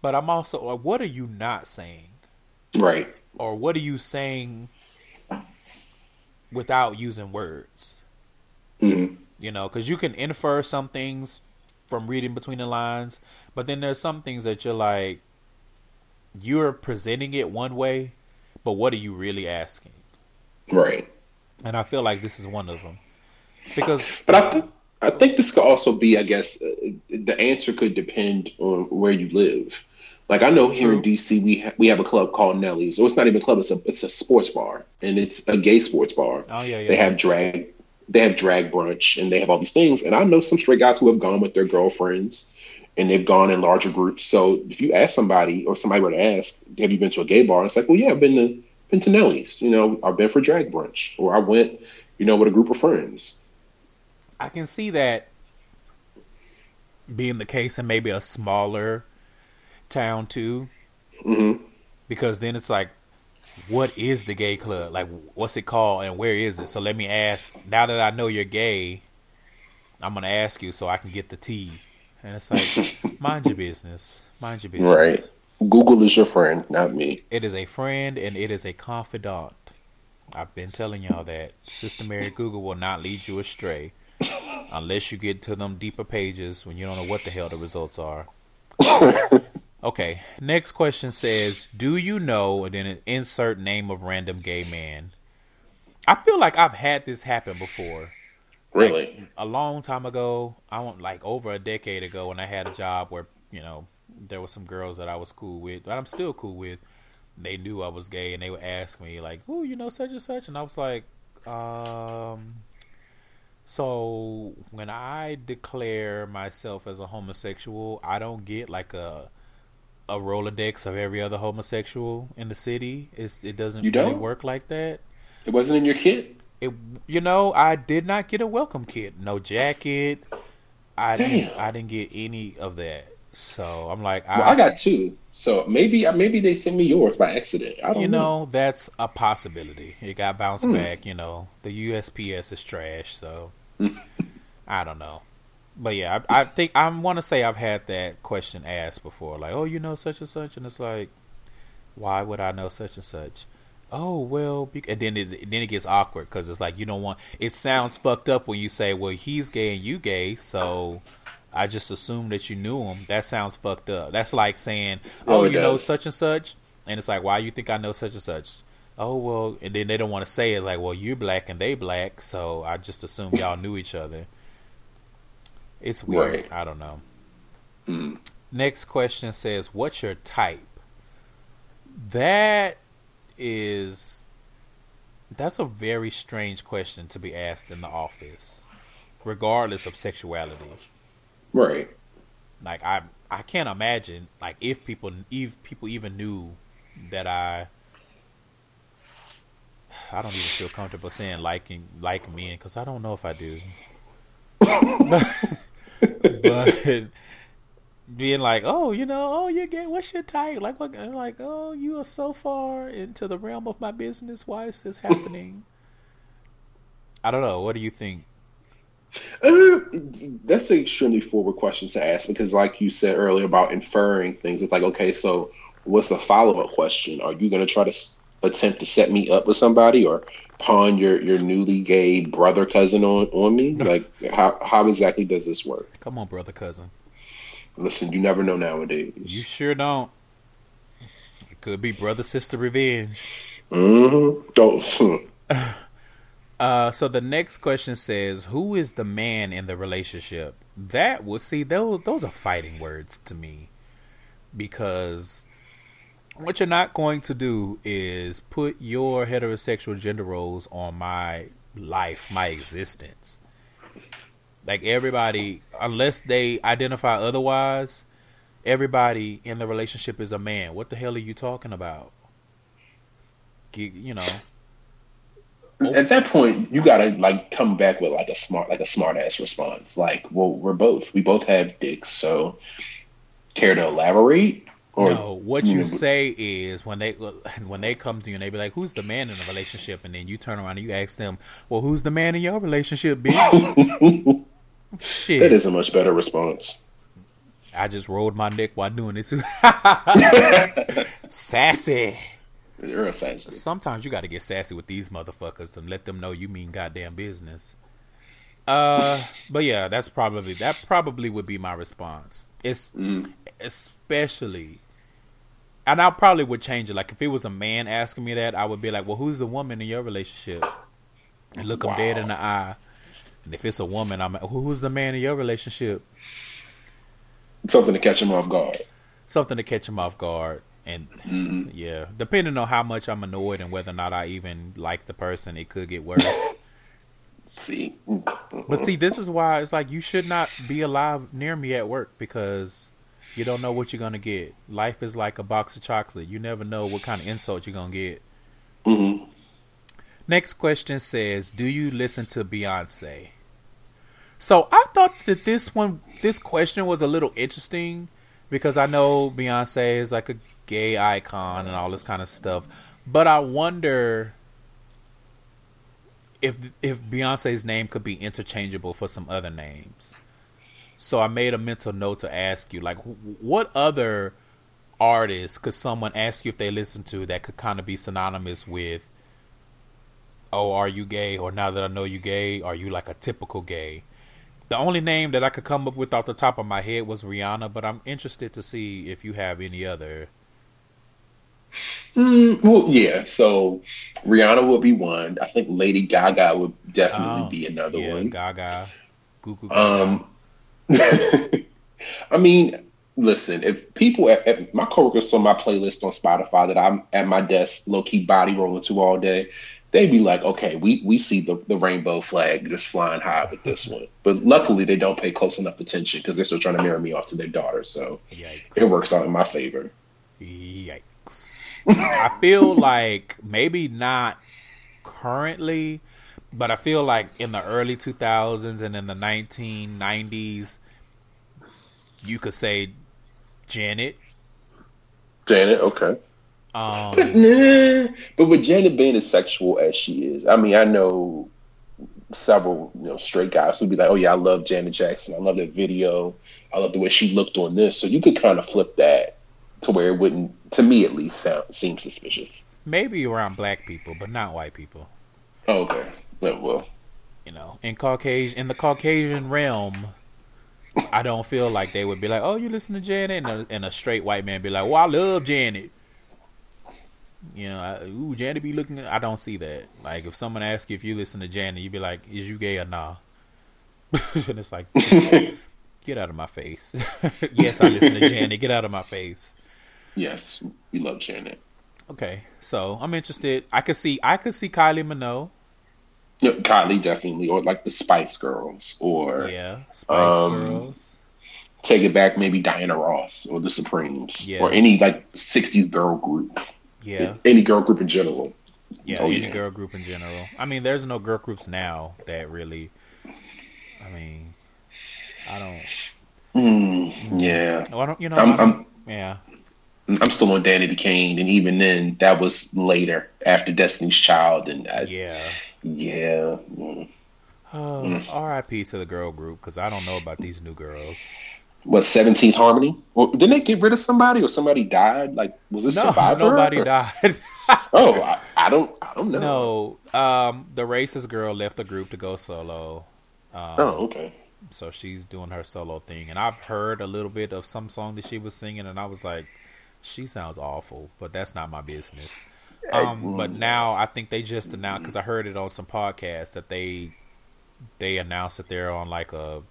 But I'm also like, what are you not saying? Right. Or what are you saying without using words? Mm-hmm. You know, because you can infer some things from reading between the lines, but then there's some things that you're like, you're presenting it one way, but what are you really asking? Right. And I feel like this is one of them because. But I think I think this could also be, I guess, uh, the answer could depend on where you live. Like I know here in DC, we ha- we have a club called Nellie's. Or it's not even a club; it's a it's a sports bar, and it's a gay sports bar. Oh yeah, yeah. They have drag, they have drag brunch, and they have all these things. And I know some straight guys who have gone with their girlfriends, and they've gone in larger groups. So if you ask somebody, or somebody were to ask, "Have you been to a gay bar?" It's like, well, yeah, I've been to been to Nellie's. You know, I've been for drag brunch, or I went, you know, with a group of friends. I can see that being the case in maybe a smaller town too, mm-hmm. because then it's like, what is the gay club? Like, what's it called and where is it? So let me ask. Now that I know you're gay, I'm gonna ask you so I can get the tea. And it's like, mind your business. Mind your business. Right. Google is your friend, not me. It is a friend and it is a confidant. I've been telling y'all that Sister Mary Google will not lead you astray unless you get to them deeper pages when you don't know what the hell the results are. Okay. Next question says, "Do you know?" And then insert name of random gay man. I feel like I've had this happen before. Really? Like, a long time ago, I want like over a decade ago, when I had a job where you know there were some girls that I was cool with, that I'm still cool with. They knew I was gay, and they would ask me like, "Oh, you know such and such," and I was like, um. So when I declare myself as a homosexual, I don't get like a a Rolodex of every other homosexual in the city. It's, it doesn't You really don't? work like that. It wasn't in your kit? It, you know, I did not get a welcome kit, no jacket. I didn't, Damn. I didn't get any of that. So I'm like, Well, I got two. So maybe maybe they sent me yours by accident. I don't you know. know, that's a possibility. It got bounced Hmm. back. You know, the USPS is trash, so I don't know. But yeah, I, I think I want to say I've had that question asked before, like, "Oh, you know such and such," and it's like, "Why would I know such and such?" Oh well, bec- and then it then it gets awkward because it's like you don't want. It sounds fucked up when you say, "Well, he's gay and you gay," so I just assumed that you knew him. That sounds fucked up. That's like saying, Oh, "Oh, you know such and such," and it's like, "Why you think I know such and such?" Oh well, and then they don't want to say it like, "Well, you're black and they black," so I just assume y'all knew each other. It's weird. Right. I don't know. Hmm. Next question says, "What's your type?" That is that's a very strange question to be asked in the office, regardless of sexuality. Right. Like I I can't imagine like if people if people even knew that I I don't even feel comfortable saying liking like men because I don't know if I do. but being like, oh, you know, oh, you're gay. What's your type? Like, what? I'm like, oh, you are so far into the realm of my business. Why is this happening? I don't know. What do you think? Uh, that's an extremely forward question to ask because, like you said earlier about inferring things, it's like, okay, so what's the follow up question? Are you going to try to attempt to set me up with somebody or pawn your, your newly gay brother cousin on, on me? Like, how, how exactly does this work? Come on, brother, cousin. Listen, you never know nowadays. You sure don't. It could be brother sister revenge. Mm-hmm. Don't. Uh, so the next question says, "Who is the man in the relationship?" That will see those those are fighting words to me, because what you're not going to do is put your heterosexual gender roles on my life, my existence. Like everybody, unless they identify otherwise, everybody in the relationship is a man. What the hell are you talking about? You know. At that point, you gotta like come back with like a smart, like a smart ass response. Like, well, we're both, we both have dicks. So, care to elaborate? Or no, what you say is when they when they come to you and they be like, "Who's the man in the relationship?" and then you turn around and you ask them, "Well, who's the man in your relationship, bitch?" Shit, that is a much better response. I just rolled my neck while doing it too. sassy. You're a sense. Sometimes you got to get sassy with these motherfuckers to let them know you mean goddamn business. Uh, but yeah, that's probably that probably would be my response. It's especially, and I probably would change it. Like if it was a man asking me that, I would be like, "Well, who's the woman in your relationship?" And look them dead in the eye. And if it's a woman, I'm like, "Who's the man in your relationship?" Something to catch him off guard. Something to catch him off guard. And mm-hmm. yeah, depending on how much I'm annoyed and whether or not I even like the person, it could get worse. See, But see, this is why it's like you should not be alive near me at work because you don't know what you're gonna get. Life is like a box of chocolate. You never know what kind of insult you're gonna get. Mhm. Next question says, "Do you listen to Beyonce?" So I thought that this one, this question was a little interesting because I know Beyonce is like a gay icon and all this kind of stuff, but I wonder if if Beyonce's name could be interchangeable for some other names. So I made a mental note to ask you, like, wh- what other artists could someone ask you if they listen to that could kind of be synonymous with, oh, are you gay? Or now that I know you gay, are you like a typical gay? The only name that I could come up with off the top of my head was Rihanna, but I'm interested to see if you have any other. Mm, well, yeah. So Rihanna will be one. I think Lady Gaga would definitely oh, be another yeah, one. Gaga. Google Gaga. Um, I mean, listen, if people at, at my coworkers on my playlist on Spotify that I'm at my desk low key body rolling to all day, they'd be like, okay, we, we see the, the rainbow flag just flying high with this one. But luckily, they don't pay close enough attention because they're still trying to marry me off to their daughter. So Yikes. it works out in my favor. Yikes. I feel like maybe not currently, but I feel like in the early 2000s and in the 1990s, you could say Janet. Janet, okay. Um, but, nah, but with Janet being as sexual as she is, I mean, I know several you know straight guys who'd be like, "Oh yeah, I love Janet Jackson. I love that video. I love the way she looked on this." So you could kind of flip that to where it wouldn't, to me at least, sound seem suspicious. Maybe around black people, but not white people. Oh, okay. Well, you know, in Caucasian in the Caucasian realm, I don't feel like they would be like, "Oh, you listen to Janet," and a, and a straight white man be like, "Well, I love Janet." You know, I, ooh, Janet be looking. I don't see that. Like, if someone asks you if you listen to Janet, you'd be like, "Is you gay or nah?" and it's like, get out of my face. yes, I listen to Janet. Get out of my face. Yes, we love Janet. Okay, so I'm interested. I could see. I could see Kylie Minogue. Yeah, Kylie definitely, or like the Spice Girls, or yeah, Spice um, Girls. Take it back, maybe Diana Ross or the Supremes, yeah. or any like '60s girl group. Yeah, any girl group in general. Yeah, oh, any yeah. girl group in general. I mean, there's no girl groups now that really. I mean, I don't. Mm, yeah. Well, I don't. You know. I'm, I'm, yeah. I'm still on Danity Kane, and even then, that was later after Destiny's Child, and I, yeah, yeah. Mm. Oh, mm. R.I.P. to the girl group because I don't know about these new girls. What Seventeenth Harmony? Or didn't they get rid of somebody, or somebody died? Like, was it no, Survivor? Nobody or? died. oh, I, I, don't, I don't know. No, um, the racist girl left the group to go solo. Um, oh, okay. So she's doing her solo thing, and I've heard a little bit of some song that she was singing, and I was like, she sounds awful, but that's not my business. Um, but now I think they just announced because I heard it on some podcast that they they announced that they're on like a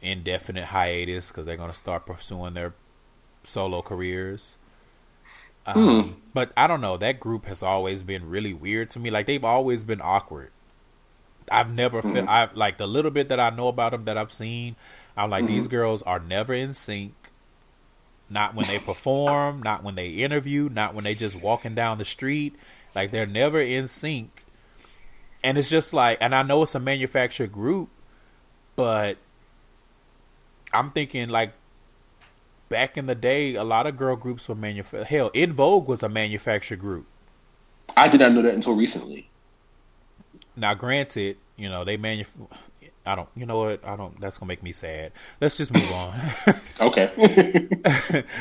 indefinite hiatus because they're going to start pursuing their solo careers. Um, hmm. But I don't know. That group has always been really weird to me. Like they've always been awkward. I've never mm. felt I like the little bit that I know about them that I've seen. I'm like mm. these girls are never in sync. Not when they perform, not when they interview, not when they just walking down the street. Like they're never in sync. And it's just like and I know it's a manufactured group, but I'm thinking like back in the day, a lot of girl groups were manufactured. Hell, En Vogue was a manufactured group. I did not know that until recently. Now, granted, you know they manufacture. I don't. You know what? I don't. That's gonna make me sad. Let's just move on. okay.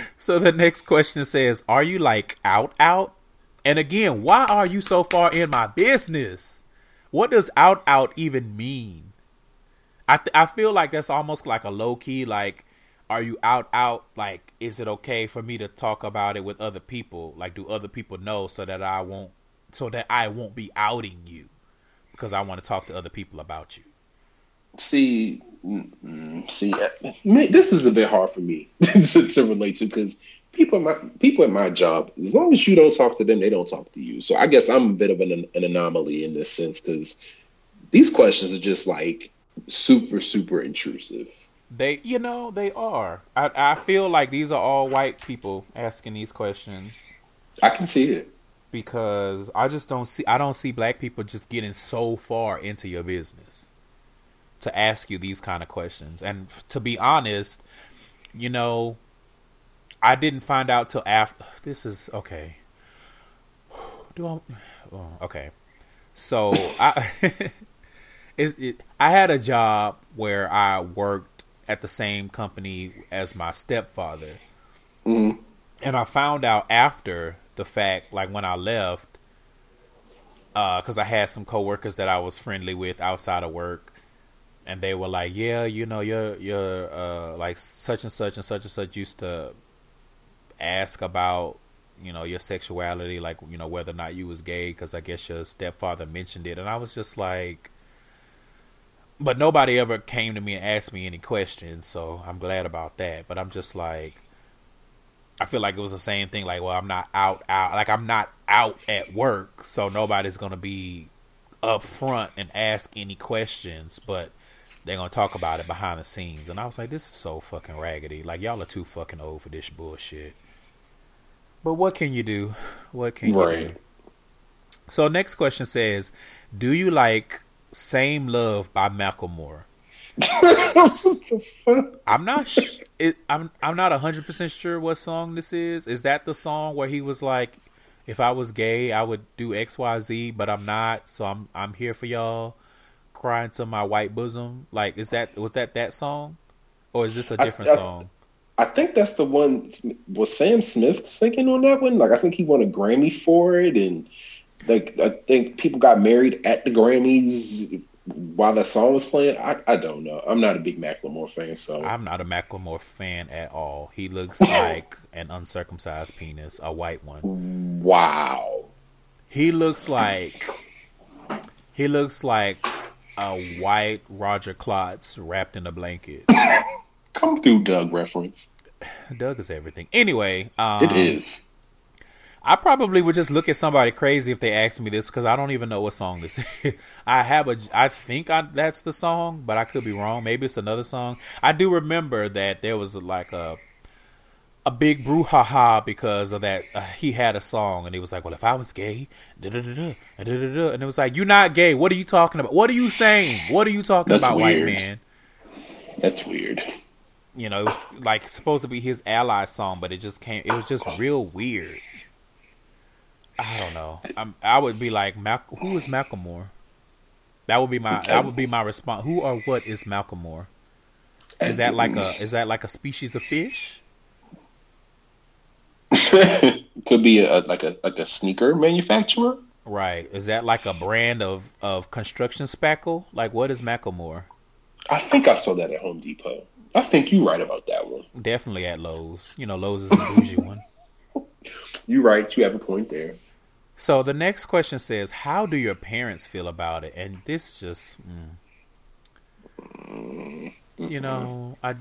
so the next question says, "Are you like out out?" And again, why are you so far in my business? What does out out even mean? I th- I feel like that's almost like a low key like are you out out like is it okay for me to talk about it with other people like do other people know so that I won't so that I won't be outing you because I want to talk to other people about you. See, mm, mm, see, uh, this is a bit hard for me to, to relate to because people, my people at my job, as long as you don't talk to them, they don't talk to you. So I guess I'm a bit of an, an anomaly in this sense because these questions are just like super, super intrusive. They, you know, they are. I, I feel like these are all white people asking these questions. I can see it because I just don't see I don't see black people just getting so far into your business to ask you these kind of questions. And to be honest, you know, I didn't find out till after this is okay. Do I oh, okay. So I it, it, I had a job where I worked at the same company as my stepfather. Mm-hmm. And I found out after the fact, like when I left, because uh, I had some coworkers that I was friendly with outside of work, and they were like, "Yeah, you know, you're you're uh, like such and such and such and such used to ask about." You know your sexuality, like you know whether or not you was gay, because I guess your stepfather mentioned it, and I was just like, but nobody ever came to me and asked me any questions, so I'm glad about that. But I'm just like, I feel like it was the same thing. Like, well, I'm not out, out. Like, I'm not out at work, so nobody's gonna be up front and ask any questions. But they're gonna talk about it behind the scenes. And I was like, this is so fucking raggedy. Like, y'all are too fucking old for this bullshit. But what can you do? What can right. you do? So next question says, do you like "Same Love" by Macklemore? I'm not. Sh- it, I'm. I'm not hundred percent sure what song this is. Is that the song where he was like, "If I was gay, I would do X, Y, Z," but I'm not. So I'm. I'm here for y'all. Crying to my white bosom. Like, is that was that that song, or is this a different I, I, song? I think that's the one. Was Sam Smith singing on that one? Like, I think he won a Grammy for it, and like I think people got married at the Grammys while that song was playing. I, I don't know. I'm not a big Macklemore fan, so I'm not a Macklemore fan at all. He looks like an uncircumcised penis, a white one. Wow. He looks like he looks like a white Roger Klotz wrapped in a blanket. Come through, Doug reference. Doug is everything. Anyway, um, it is. I probably would just look at somebody crazy if they asked me this because I don't even know what song this is. I have a, I think I, that's the song, but I could be wrong. Maybe it's another song. I do remember that there was like a, a big brouhaha because of that. Uh, he had a song and he was like, "Well, if I was gay, da da da da da," and it was like, "You're not gay. What are you talking about? What are you saying? What are you talking that's about, weird. white man?" That's weird. You know, it was like supposed to be his ally song, but it just came. It was just real weird. I don't know. I'm, I would be like, Mal- who is Macklemore? That would be my that would be my response. Who or what is Malcolm Macklemore? Is that like a is that like a species of fish? Could be a like a like a sneaker manufacturer. Right. Is that like a brand of of construction spackle? Like what is Macklemore? I think I saw that at Home Depot. I think you're right about that one. Definitely at Lowe's. You know, Lowe's is a bougie one. You're right. You have a point there. So the next question says, "How do your parents feel about it?" And this just, mm, you know, I,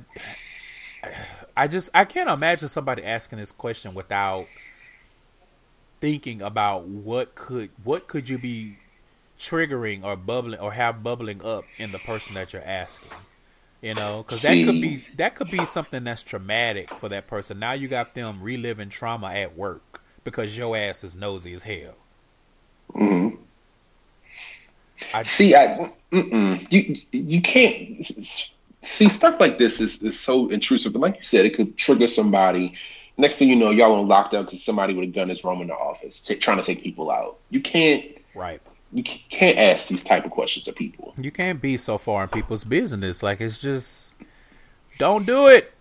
I just I can't imagine somebody asking this question without thinking about what could what could you be triggering or bubbling or have bubbling up in the person that you're asking. You know, because that could be that could be something that's traumatic for that person. Now you got them reliving trauma at work because your ass is nosy as hell. hmm I, see, I mm-mm. you you can't see stuff like this is, is so intrusive. And like you said, it could trigger somebody. Next thing you know, y'all on lockdown because somebody with a gun is roaming the office, t- trying to take people out. You can't. Right you can't ask these type of questions to people. You can't be so far in people's business. Like it's just don't do it.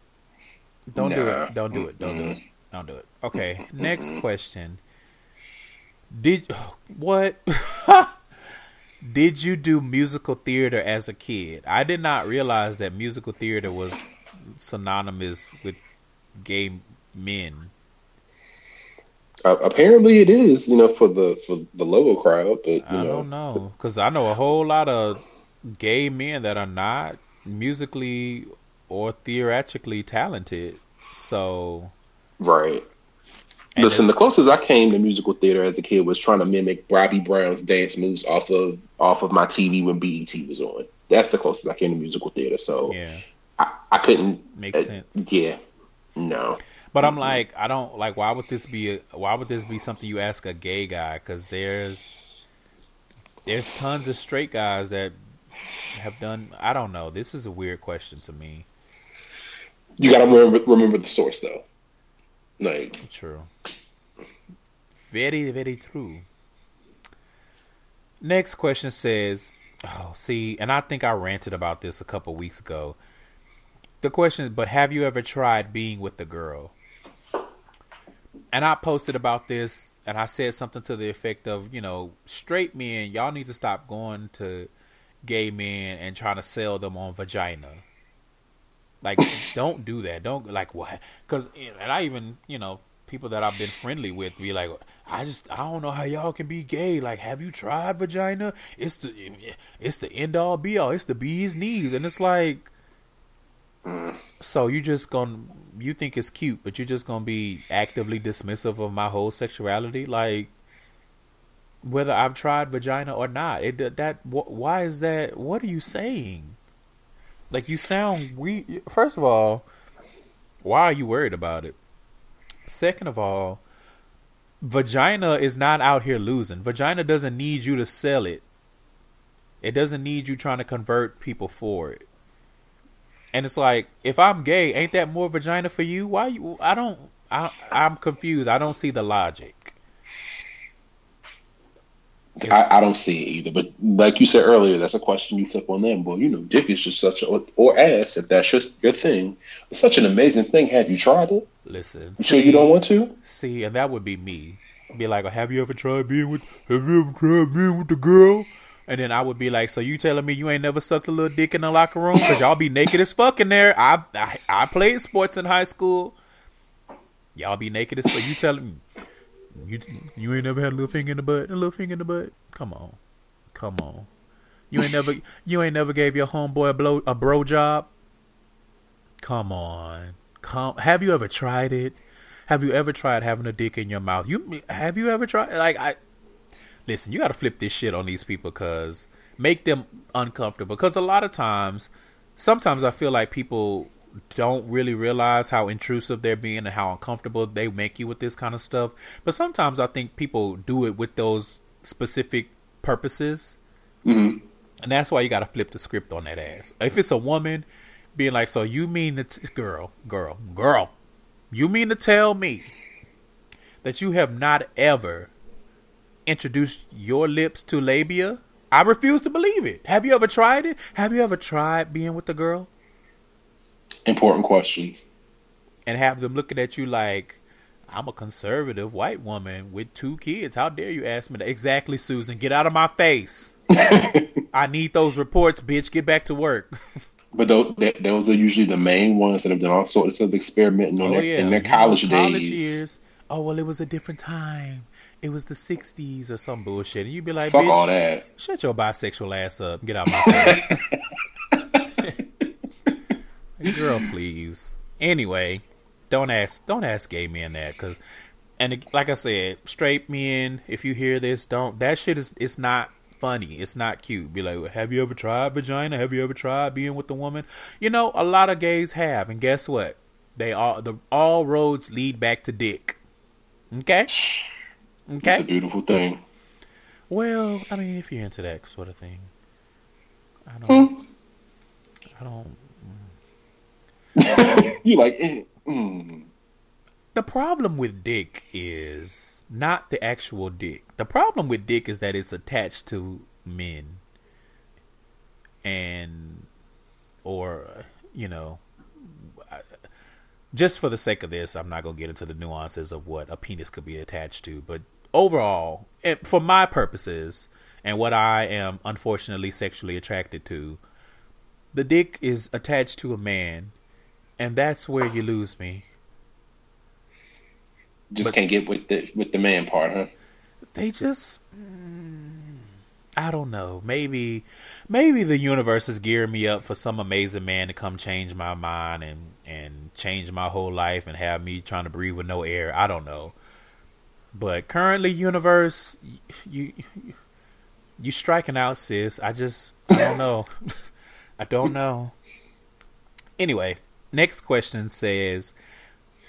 Don't nah. do it. Don't do it. Don't mm-hmm. do it. Don't do it. Okay. Next question. Did what? did you do musical theater as a kid? I did not realize that musical theater was synonymous with gay men. Uh, apparently, it is. You know, for the for the logo crowd, but I know. don't know because I know a whole lot of gay men that are not musically or theatrically talented. So, right. Listen, the closest I came to musical theater as a kid was trying to mimic Bobby Brown's dance moves off of off of my TV when BET was on. That's the closest I came to musical theater. So, yeah, I, I couldn't make uh, sense. Yeah, no. But I'm like, I don't like. Why would this be? A, why would this be something you ask a gay guy? Because there's there's tons of straight guys that have done. I don't know. This is a weird question to me. You got to remember remember the source though. Like true. Very very true. Next question says, "Oh, see," and I think I ranted about this a couple weeks ago. The question, but have you ever tried being with the girl? and I posted about this and I said something to the effect of, you know, straight men, y'all need to stop going to gay men and trying to sell them on vagina. Like, don't do that. Don't like what? Because and I even you know people that I've been friendly with be like, I just I don't know how y'all can be gay. Like, have you tried vagina? It's the it's the end all be all. It's the bee's knees, and it's like. So you just gonna you think it's cute, but you're just gonna be actively dismissive of my whole sexuality, like whether I've tried vagina or not. It that why is that? What are you saying? Like you sound we. First of all, why are you worried about it? Second of all, vagina is not out here losing. Vagina doesn't need you to sell it. It doesn't need you trying to convert people for it. And it's like, if I'm gay, ain't that more vagina for you? Why you? I don't. I, I'm confused. I don't see the logic. I, I, don't see it either. But like you said earlier, that's a question you flip on them. Well, you know, dick is just such a or ass if that's just your thing. It's such an amazing thing. Have you tried it? Listen, you sure you don't want to? See, and that would be me. Be like, have you ever tried being with? Have you ever tried being with the girl? And then I would be like, so you telling me you ain't never sucked a little dick in the locker room? Cause y'all be naked as fuck in there. I, I I played sports in high school. Y'all be naked as fuck. You telling me you you ain't never had a little finger in the butt, a little finger in the butt. Come on, come on. You ain't never you ain't never gave your homeboy a blow a bro job. Come on, come. Have you ever tried it? Have you ever tried having a dick in your mouth? You have you ever tried? Like I listen, you got to flip this shit on these people because make them uncomfortable. Because a lot of times, sometimes I feel like people don't really realize how intrusive they're being and how uncomfortable they make you with this kind of stuff. But sometimes I think people do it with those specific purposes. Mm-hmm. And that's why you got to flip the script on that ass. If it's a woman being like, so you mean that, girl, girl, girl, you mean to tell me that you have not ever introduced your lips to labia? I refuse to believe it. Have you ever tried it? Have you ever tried being with a girl? Important questions. And have them looking at you like, I'm a conservative white woman with two kids. How dare you ask me that? Exactly, Susan. Get out of my face. I need those reports, bitch. Get back to work. but those, those are usually the main ones that have done all sorts of experimenting on oh, their, yeah. in their college, you know, college days. Years. Oh well, it was a different time. It was the '60s or some bullshit, and you'd be like, "Fuck all that." Shut your bisexual ass up. Get out of my face. Girl, please. Anyway, don't ask don't ask gay men that because, and like I said, straight men, if you hear this, don't that shit is it's not funny. It's not cute. Be like, have you ever tried vagina? Have you ever tried being with a woman? You know, a lot of gays have, and guess what? They all the all roads lead back to dick. Okay. Okay. It's a beautiful thing. Well, I mean, if you're into that sort of thing, I don't. Hmm. I don't. you like. Mm, mm. The problem with dick is not the actual dick. The problem with dick is that it's attached to men, and or you know, just for the sake of this, I'm not gonna get into the nuances of what a penis could be attached to, but overall, for my purposes and what I am unfortunately sexually attracted to, the dick is attached to a man and that's where you lose me. Just but can't get with the with the man part, huh? They just mm, I don't know. Maybe maybe the universe is gearing me up for some amazing man to come change my mind and and change my whole life and have me trying to breathe with no air. I don't know. But currently universe you you, you striking out sis. I just I don't know. I don't know. Anyway, Next question says,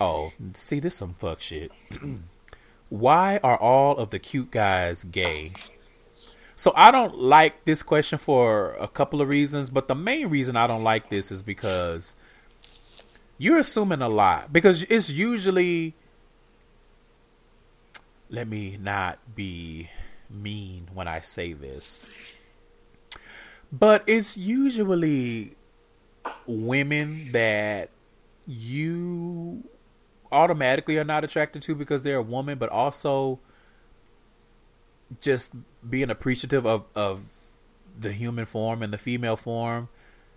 "Oh, see, this some fuck shit. Why are all of the cute guys gay?" So I don't like this question for a couple of reasons, but the main reason I don't like this is because you're assuming a lot. Because it's usually let me not be mean when I say this. But it's usually women that you automatically are not attracted to because they're a woman, but also just being appreciative of of the human form and the female form,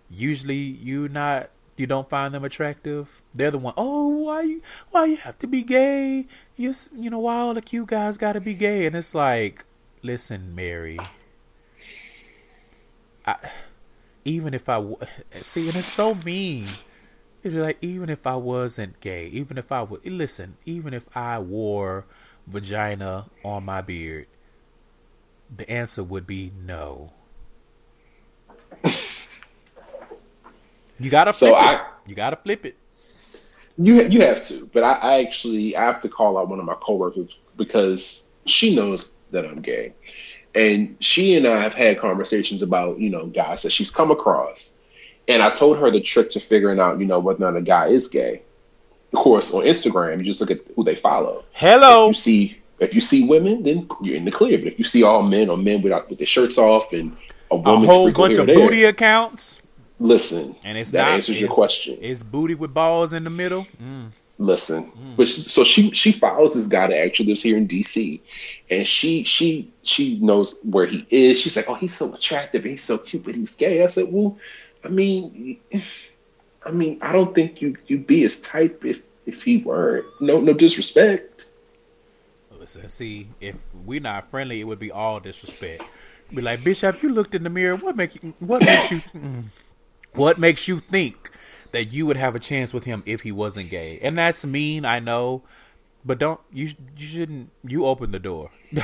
usually you not you don't find them attractive. They're the one. Oh, why you why you have to be gay? You you know why all the cute guys got to be gay? And it's like, listen, Mary. I, even if I see, and it's so mean. It's like even if I wasn't gay, even if I would listen, even if I wore vagina on my beard, the answer would be no. you gotta flip so it. I, you gotta flip it. You you have to, but I, I actually I have to call out one of my coworkers because she knows that I'm gay, and she and I have had conversations about you know guys that she's come across, and I told her the trick to figuring out you know whether or not a guy is gay. Of course, on Instagram, you just look at who they follow. Hello. If you see if you see women, then you're in the clear. But if you see all men or men without with their shirts off and a, a whole bunch of there, booty accounts, listen, and it's that not, answers your question. It's booty with balls in the middle. Mm. Listen, mm. but so she she follows this guy that actually lives here in D.C. and she she she knows where he is. She's like, oh, he's so attractive, he's so cute, but he's gay. I said, well, I mean, I mean, I don't think you you'd be his type if if he weren't. No no disrespect listen, see, if we're not friendly, it would be all disrespect. Be like, bitch, have you looked in the mirror? What make you? What makes you? What makes you think that you would have a chance with him if he wasn't gay? And that's mean, I know, but don't you? You shouldn't. You opened the door. you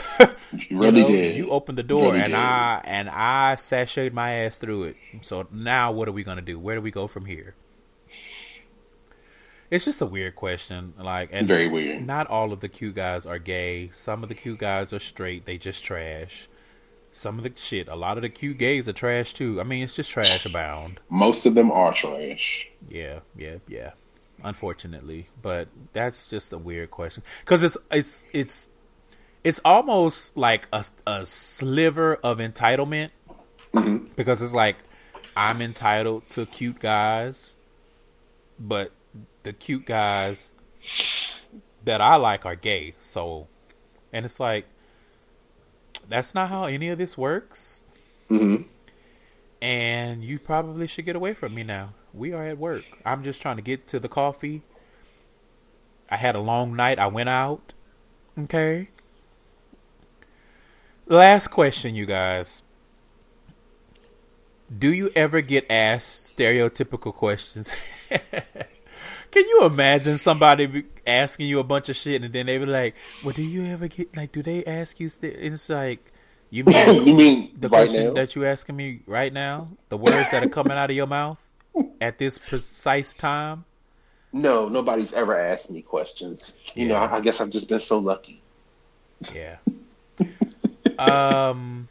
really you know, did. You opened the door, really and did. I and I sashayed my ass through it. So now, what are we gonna do? Where do we go from here? It's just a weird question. Like, and very weird. Not all of the cute guys are gay. Some of the cute guys are straight. They just trash. Some of the shit. A lot of the cute gays are trash too. I mean, it's just trash abound. Most of them are trash. Yeah, yeah, yeah. Unfortunately, but that's just a weird question because it's it's it's it's almost like a a sliver of entitlement mm-hmm. because it's like I'm entitled to cute guys, but the cute guys that I like are gay. So, and it's like that's not how any of this works. Mm-hmm. And you probably should get away from me now. We are at work. I'm just trying to get to the coffee. I had a long night. I went out. Okay. Last question, you guys. Do you ever get asked stereotypical questions? Can you imagine somebody asking you a bunch of shit and then they be like, "Well, do you ever get like? Do they ask you? St-? It's like you mean you mean the right question now? that you asking me right now? The words that are coming out of your mouth at this precise time? No, nobody's ever asked me questions. You yeah. know, I, I guess I've just been so lucky. Yeah. um.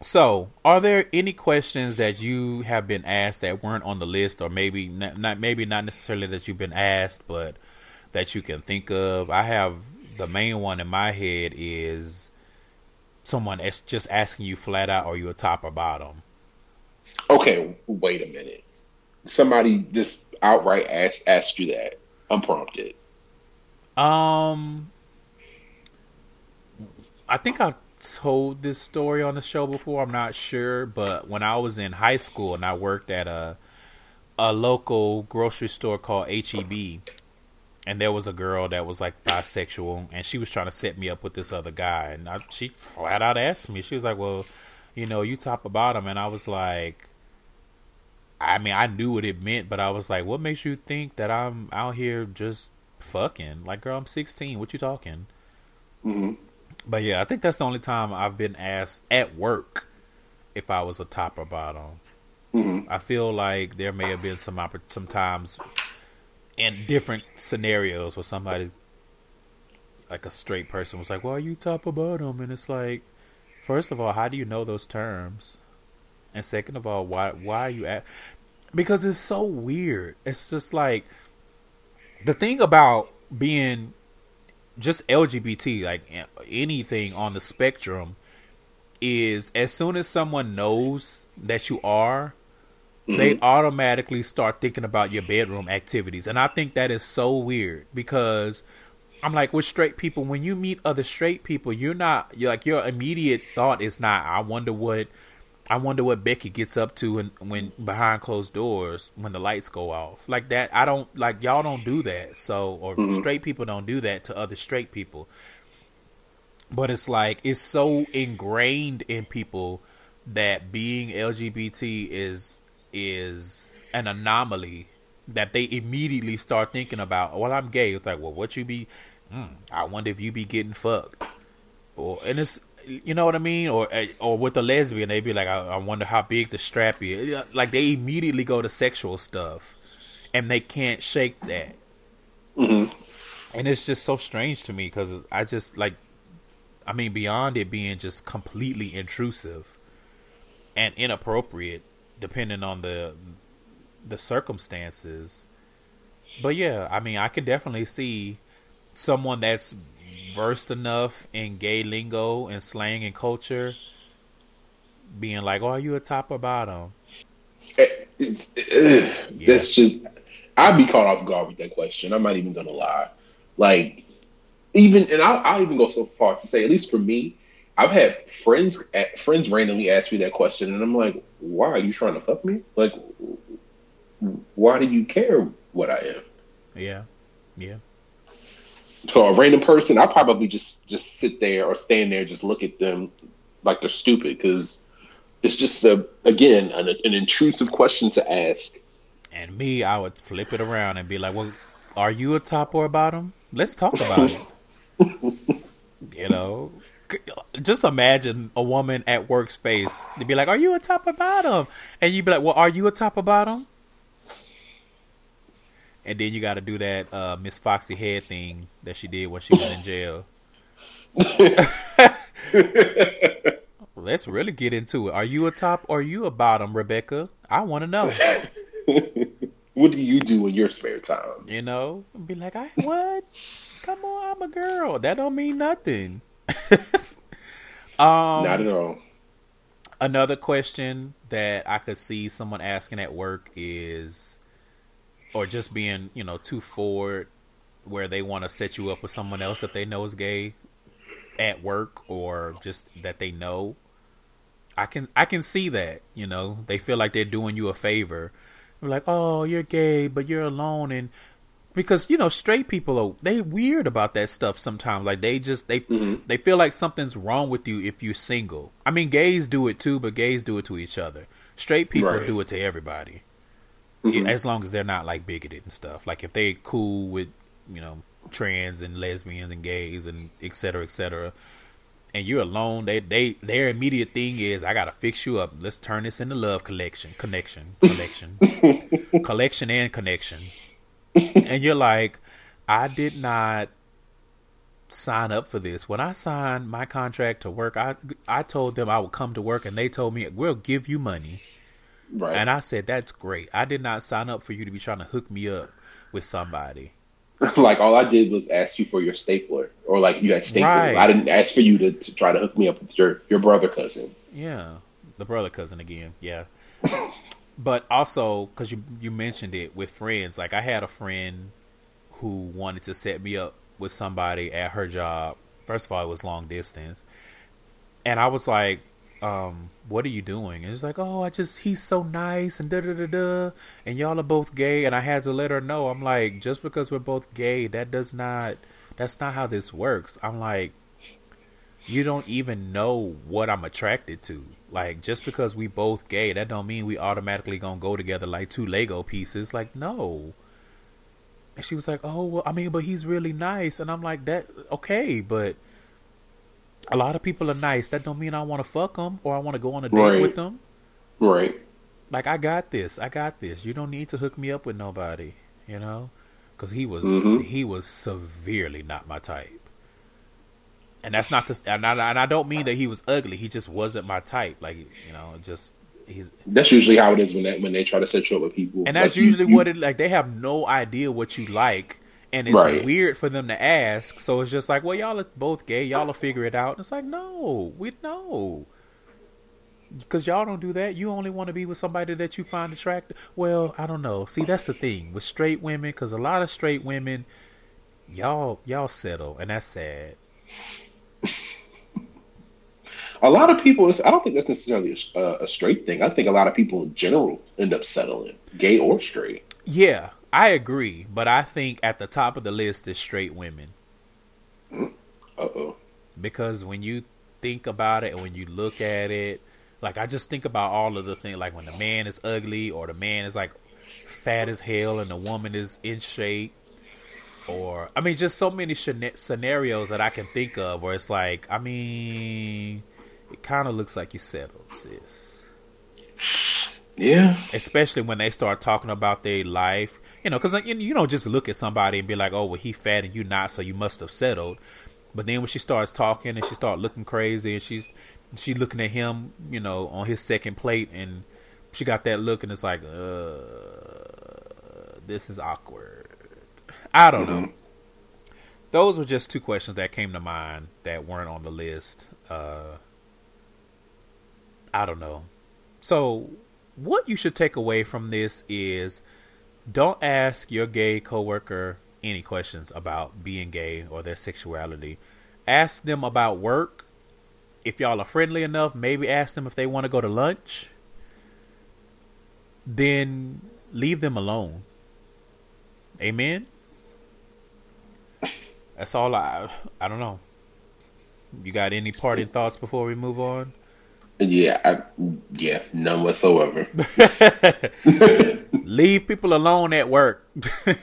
So, are there any questions that you have been asked that weren't on the list, or maybe not, not, maybe not necessarily that you've been asked, but that you can think of? I have the main one in my head is someone that's just asking you flat out, are you a top or bottom? Okay, wait a minute. Somebody just outright asked asked you that unprompted. Um, I think I told this story on the show before. I'm not sure, but when I was in high school and I worked at a a local grocery store called HEB, and there was a girl that was like bisexual, and she was trying to set me up with this other guy, and I, she flat out asked me. She was like, "Well, you know, you top or bottom?" And I was like, I mean, I knew what it meant, but I was like, "What makes you think that I'm out here just fucking?" Like, girl, I'm 16. What you talking? Mm-hmm. But yeah, I think that's the only time I've been asked at work if I was a top or bottom. Mm-hmm. I feel like there may have been some oppor- some times in different scenarios where somebody, like a straight person, was like, "Well, are you top or bottom?" And it's like, first of all, how do you know those terms? And second of all, why why are you at? Because it's so weird. It's just like the thing about being just LGBT, like anything on the spectrum, is as soon as someone knows that you are, mm-hmm. they automatically start thinking about your bedroom activities. And I think that is so weird because I'm like with straight people, when you meet other straight people, you're not you're like your immediate thought is not, I wonder what I wonder what Becky gets up to when, when behind closed doors when the lights go off. Like that, I don't like y'all don't do that. So or mm-hmm. straight people don't do that to other straight people. But it's like it's so ingrained in people that being LGBT is is an anomaly that they immediately start thinking about. Well, I'm gay. It's like, well, what you be? Mm, I wonder if you be getting fucked, or and it's you know what I mean, or eh, or with the lesbian, they'd be like, I, I wonder how big the strap is. Like they immediately go to sexual stuff, and they can't shake that. Mm-hmm. And it's just so strange to me because I just like, I mean, beyond it being just completely intrusive and inappropriate, depending on the the circumstances. But yeah, I mean, I could definitely see someone that's versed enough in gay lingo and slang and culture being like, "Oh, are you a top or bottom?" It, it, it, yeah. That's just I'd be caught off guard with that question. I'm not even gonna lie. Like, even and I'll, I'll even go so far to say, at least for me, I've had friends eh, friends randomly ask me that question, and I'm like, "Why are you trying to fuck me? Like, why do you care what I am?" Yeah, yeah. So a random person, I probably just just sit there or stand there, just look at them like they're stupid because it's just a again an, an intrusive question to ask. And me, I would flip it around and be like, "Well, are you a top or a bottom? Let's talk about it." you know, just imagine a woman at work space to be like, "Are you a top or bottom?" And you'd be like, "Well, are you a top or bottom?" And then you got to do that uh, Miss Foxy Head thing that she did when she was in jail. Let's really get into it. Are you a top or are you a bottom, Rebecca? I want to know. what do you do in your spare time? You know, be like, I what? Come on, I'm a girl. That don't mean nothing. um, Not at all. Another question that I could see someone asking at work is or just being you know too forward where they want to set you up with someone else that they know is gay at work or just that they know. I can i can see that you know. They feel like they're doing you a favor. They're like oh you're gay but you're alone and because you know straight people are they weird about that stuff sometimes. Like they just they mm-hmm. they feel like something's wrong with you if you're single. I mean gays do it too but gays do it to each other. Straight people right. do it to everybody mm-hmm. as long as they're not like bigoted and stuff. Like if they cool with you know trans and lesbians and gays and et cetera, et cetera, and you're alone, they they their immediate thing is I gotta fix you up. Let's turn this into love collection, connection, collection, collection and connection. And you're like, I did not sign up for this. When I signed my contract to work, I I told them I would come to work, and they told me we'll give you money Right. And I said, that's great. I did not sign up for you to be trying to hook me up with somebody. like all I did was ask you for your stapler, or like you had staples. Right. I didn't ask for you to, to try to hook me up with your your brother cousin. Yeah, the brother cousin again. Yeah, but also because you you mentioned it with friends. Like I had a friend who wanted to set me up with somebody at her job. First of all, it was long distance, and I was like, um, what are you doing? And it's like, oh, I just, he's so nice and da da da da. And y'all are both gay. And I had to let her know. I'm like, just because we're both gay, that does not, that's not how this works. I'm like, you don't even know what I'm attracted to. Like, just because we both gay, that don't mean we automatically gonna go together like two Lego pieces. Like, no. And she was like, oh, well, I mean, but he's really nice. And I'm like, that, okay, but a lot of people are nice. That don't mean I want to fuck them or I want to go on a date right. with them. Right. Like I got this. I got this. You don't need to hook me up with nobody. You know, because he was mm-hmm. he was severely not my type. And that's not to, and I, and I don't mean that he was ugly. He just wasn't my type. Like you know, just he's. That's usually how it is when they when they try to set you up with people. And that's like, usually you, what it like. They have no idea what you like and it's right. weird for them to ask. So it's just like, well, y'all are both gay. Y'all will figure it out. And it's like, no, we know. Because y'all don't do that. You only want to be with somebody that you find attractive. Well, I don't know. See, that's the thing with straight women. Because a lot of straight women, y'all y'all settle, and that's sad. A lot of people, I don't think that's necessarily a, a, straight thing. I think a lot of people in general end up settling, gay or straight. Yeah, I agree, but I think at the top of the list is straight women. Uh oh. Because when you think about it and when you look at it, like I just think about all of the things, like when the man is ugly or the man is like fat as hell and the woman is in shape, or I mean, just so many scenarios that I can think of where it's like, I mean, it kind of looks like you settled, sis. Yeah. Especially when they start talking about their life you know, because you don't just look at somebody and be like, "Oh, well, he fat and you not, so you must have settled." But then when she starts talking and she start looking crazy and she's she looking at him, you know, on his second plate, and she got that look, and it's like, uh, this is awkward. I don't mm-hmm. know. Those were just two questions that came to mind that weren't on the list. Uh, I don't know. So, what you should take away from this is don't ask your gay coworker any questions about being gay or their sexuality. Ask them about work. If y'all are friendly enough, maybe ask them if they want to go to lunch. Then leave them alone. Amen. That's all I I don't know. You got any parting thoughts before we move on? Yeah, I, yeah, none whatsoever. Leave people alone at work.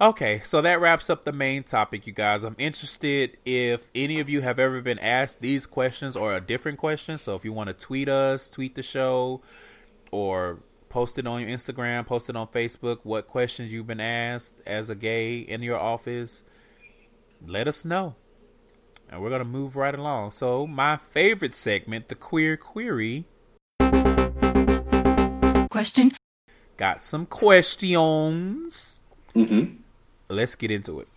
okay, so that wraps up the main topic, you guys. I'm interested if any of you have ever been asked these questions or a different question. So if you want to tweet us, tweet the show, or post it on your Instagram, post it on Facebook, what questions you've been asked as a gay in your office, let us know and we're gonna move right along. So, my favorite segment, the queer query. Question. Got some questions. Mm-hmm. Let's get into it.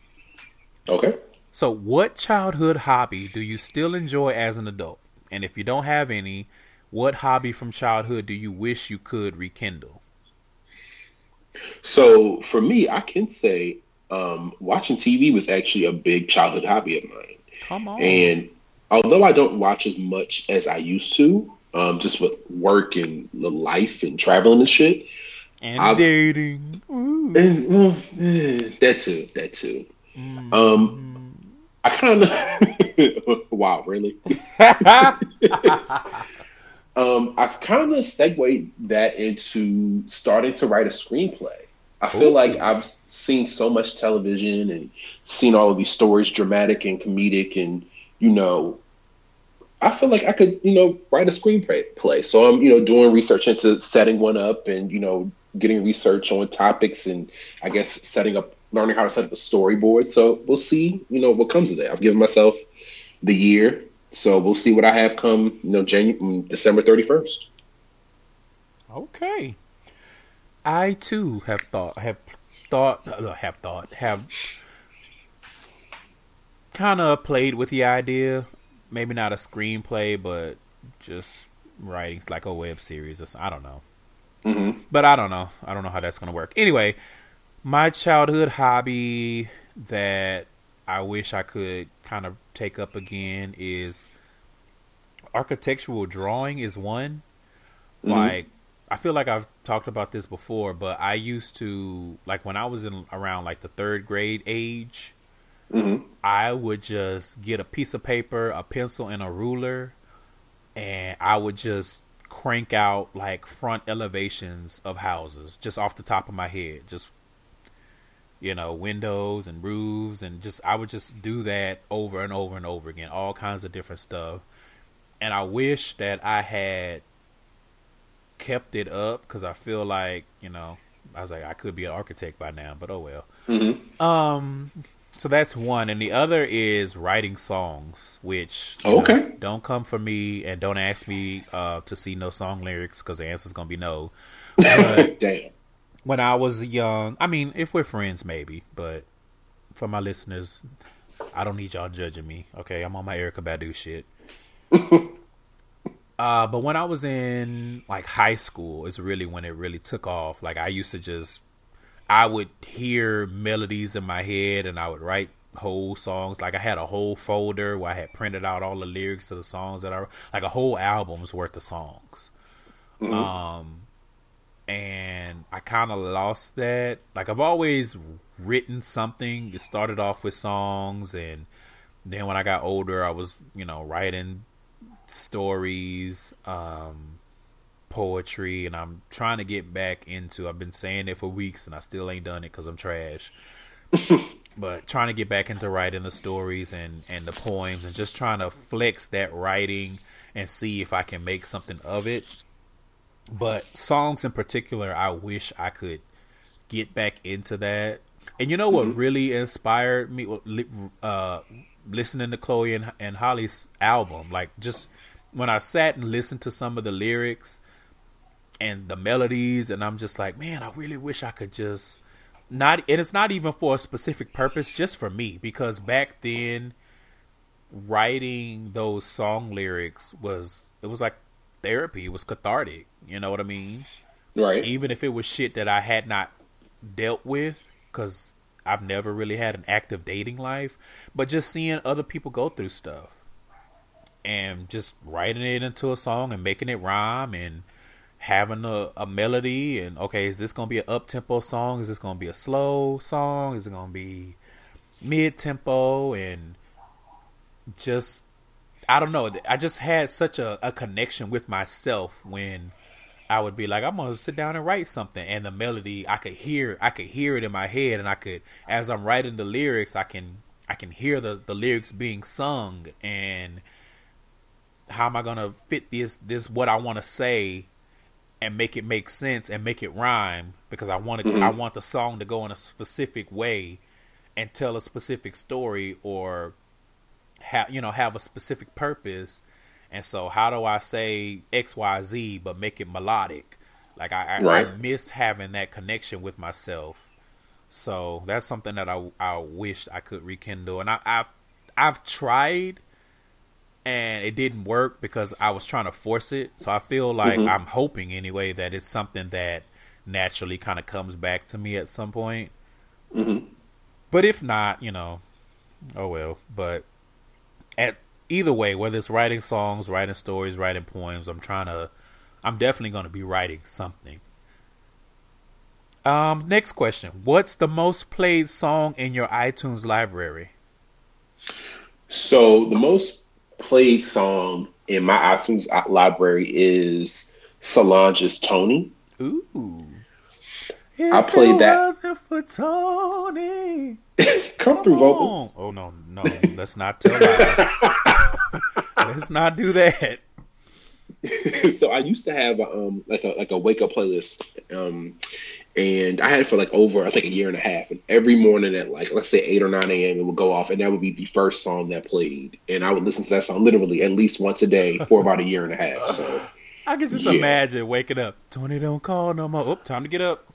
Okay. So, what childhood hobby do you still enjoy as an adult? And if you don't have any, what hobby from childhood do you wish you could rekindle? So, for me, I can say um, watching TV was actually a big childhood hobby of mine. Come on. And although I don't watch as much as I used to, um, just with work and life and traveling and shit, and I've, dating, and well, that too, that too. Mm. Um, I kind of wow, really. um, I've kind of segued that into starting to write a screenplay. I feel Ooh. like I've seen so much television and seen all of these stories, dramatic and comedic, and you know, I feel like I could, you know, write a screenplay. Play. So I'm, you know, doing research into setting one up, and you know, getting research on topics, and I guess setting up, learning how to set up a storyboard. So we'll see, you know, what comes of that. I've given myself the year, so we'll see what I have come, you know, January, mm, December thirty first. Okay. I too have thought have thought uh, have thought have kind of played with the idea. Maybe not a screenplay, but just writing like a web series. Or I don't know. Mm-hmm. But I don't know. I don't know how that's gonna work. Anyway, my childhood hobby that I wish I could kind of take up again is architectural drawing. Is one mm-hmm. like I feel like I've talked about this before, but I used to like when I was in around like the third grade age, mm-hmm. I would just get a piece of paper, a pencil, and a ruler, and I would just crank out like front elevations of houses just off the top of my head, just you know, windows and roofs, and just I would just do that over and over and over again, all kinds of different stuff. And I wish that I had kept it up because I feel like you know I was like I could be an architect by now, but oh well. Mm-hmm. Um, so that's one, and the other is writing songs, which okay know, don't come for me and don't ask me uh, to see no song lyrics because the answer is gonna be no. But Damn. When I was young, I mean, if we're friends, maybe, but for my listeners, I don't need y'all judging me. Okay, I'm on my Erykah Badu shit. Uh, but when I was in like high school, is really when it really took off. Like I used to just, I would hear melodies in my head, and I would write whole songs. Like I had a whole folder where I had printed out all the lyrics to the songs that I like a whole album's worth of songs. Mm-hmm. Um, and I kind of lost that. Like I've always written something. It started off with songs, and then when I got older, I was you know writing stories, um, poetry, and I'm trying to get back into. I've been saying it for weeks, and I still ain't done it because I'm trash. but trying to get back into writing the stories and and the poems, and just trying to flex that writing and see if I can make something of it. But songs in particular, I wish I could get back into that. And you know what mm-hmm. really inspired me? Uh, listening to Chloe and, and Halle's album, like just when I sat and listened to some of the lyrics and the melodies, and I'm just like, man, I really wish I could just not. And it's not even for a specific purpose, just for me, because back then, writing those song lyrics was it was like therapy. It was cathartic. You know what I mean? Right. Even if it was shit that I had not dealt with, because I've never really had an active dating life, but just seeing other people go through stuff and just writing it into a song and making it rhyme and having a, a melody and okay, is this gonna be an up tempo song? Is this gonna be a slow song? Is it gonna be mid tempo and just I don't know. I just had such a, a connection with myself when I would be like, I'm gonna sit down and write something, and the melody I could hear, I could hear it in my head, and I could, as I'm writing the lyrics, I can, I can hear the the lyrics being sung, and how am I gonna fit this this what I want to say, and make it make sense and make it rhyme because I want to, mm-hmm. I want the song to go in a specific way, and tell a specific story or have you know have a specific purpose and so, how do I say X, Y, Z, but make it melodic? Like I, right. I, miss having that connection with myself. So that's something that I I wished I could rekindle, and I, I've I've tried, and it didn't work because I was trying to force it. So I feel like mm-hmm. I'm hoping anyway that it's something that naturally kind of comes back to me at some point. Mm-hmm. But if not, you know, oh well. But at either way, whether it's writing songs, writing stories, writing poems, I'm trying to, I'm definitely going to be writing something. Um, next question: What's the most played song in your iTunes library? So the most played song in my iTunes library is Solange's "Tony." Ooh. If I played that. For Tony. Come, Come through on. vocals. Oh no, no, let's not tell that. let's not do that. so I used to have a, um like a like a wake up playlist, um, and I had it for like over I think a year and a half. And every morning at like let's say eight or nine a.m. it would go off, and that would be the first song that played, and I would listen to that song literally at least once a day for about a year and a half. So I can just yeah. imagine waking up. Tony don't call no more. Oh, time to get up.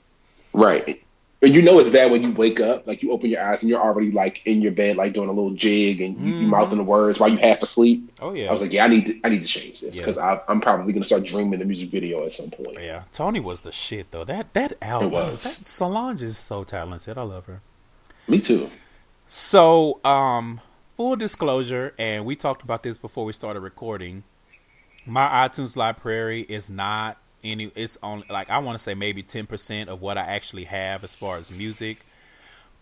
Right. And you know it's bad when you wake up, like you open your eyes and you're already like in your bed, like doing a little jig and you, mm-hmm. mouthing the words while you half asleep. Oh yeah. I was like, yeah, I need to, I need to change this because yeah. I'm probably gonna start dreaming the music video at some point. Yeah, Tony was the shit though. That that album, that Solange is so talented. I love her. Me too. So, um, full disclosure, and we talked about this before we started recording. My iTunes library is not any it's on like I want to say maybe 10% of what I actually have as far as music.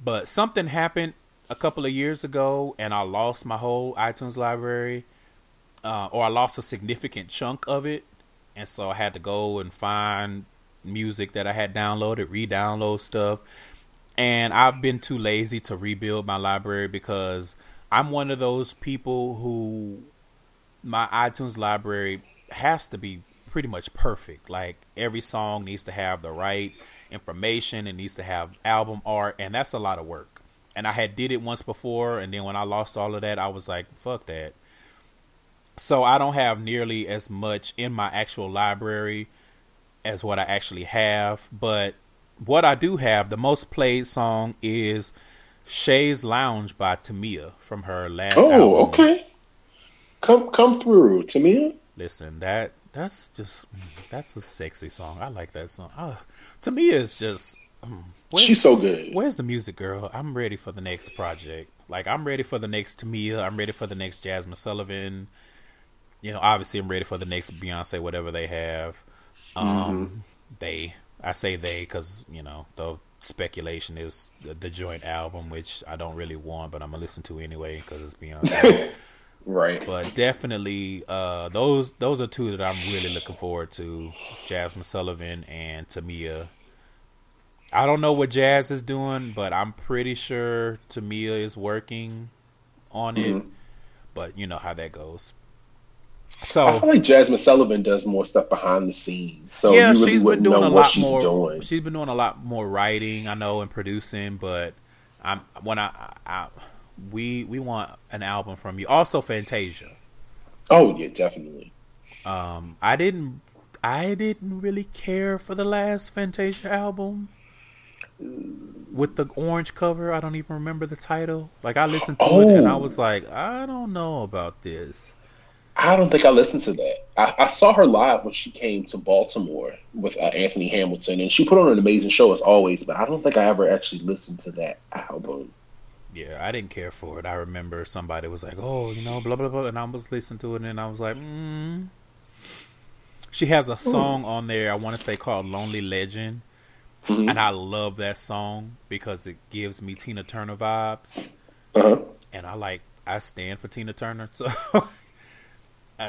But something happened a couple of years ago and I lost my whole iTunes library uh, or I lost a significant chunk of it and so I had to go and find music that I had downloaded, re-download stuff. And I've been too lazy to rebuild my library because I'm one of those people who my iTunes library has to be pretty much perfect. Like every song needs to have the right information, it needs to have album art, and that's a lot of work. And I had did it once before, and then when I lost all of that, I was like, fuck that. So I don't have nearly as much in my actual library as what I actually have, but what I do have, the most played song is Chaise Lounge by Tamia from her last oh, album. okay. Come come through, Tamia. Listen, that that's just that's a sexy song. I like that song. Uh, to me, it's just She's so good. Where's the music, girl? I'm ready for the next project. Like I'm ready for the next Tamia. I'm ready for the next Jazmine Sullivan. You know, obviously I'm ready for the next Beyonce, whatever they have. Um, mm-hmm. they, I say they because you know the speculation is the, the, joint album, which I don't really want, but I'm gonna listen to anyway because it's Beyonce. right. But definitely, uh, those those are two that I'm really looking forward to: Jazmine Sullivan and Tamia. I don't know what Jazz is doing, but I'm pretty sure Tamia is working on it. Mm-hmm. But you know how that goes. So I feel like Jazmine Sullivan does more stuff behind the scenes. So yeah, really she's been doing a lot more. Doing. She's been doing a lot more writing, I know, and producing. But I'm when I, I we we want an album from you. Also, Fantasia. Oh yeah, definitely. Um, I didn't, I didn't really care for the last Fantasia album with the orange cover. I don't even remember the title. Like I listened to oh. it and I oh. was like, I don't know about this. I don't think I listened to that. I, I saw her live when she came to Baltimore with uh, Anthony Hamilton, and she put on an amazing show as always. But I don't think I ever actually listened to that album. Yeah, I didn't care for it. I remember somebody was like, "Oh, you know, blah blah blah," and I was listening to it, and I was like, mm. She has a song on there I want to say called "Lonely Legend," mm-hmm. and I love that song because it gives me Tina Turner vibes, uh-huh. and I like I stand for Tina Turner, so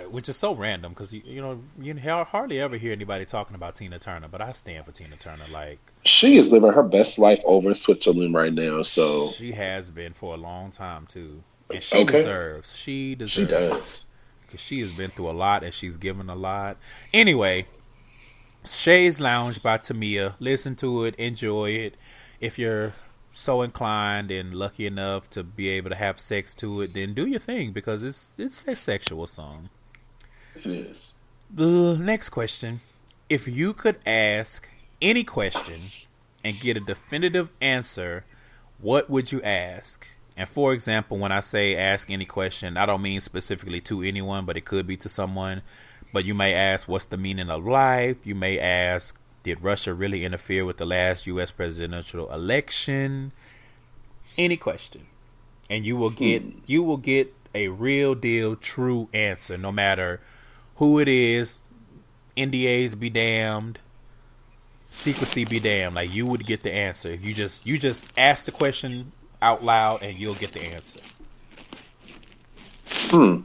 which is so random because you, you know you hardly ever hear anybody talking about Tina Turner, but I stand for Tina Turner. Like she is living her best life over in Switzerland right now. So she has been for a long time too, and she okay. deserves. She deserves. She does because she has been through a lot and she's given a lot. Anyway, Chaise Lounge by Tamia. Listen to it, enjoy it. If you're so inclined and lucky enough to be able to have sex to it, then do your thing because it's it's a sexual song. It is. The next question If you could ask any question and get a definitive answer, what would you ask? And for example, when I say ask any question, I don't mean specifically to anyone, but it could be to someone. But you may ask, what's the meaning of life? You may ask, did Russia really interfere with the last U.S. presidential election? Any question, and you will get hmm. you will get a real deal, true answer, no matter who it is, NDAs be damned, secrecy be damned. Like you would get the answer if you just you just ask the question out loud and you'll get the answer. Hmm.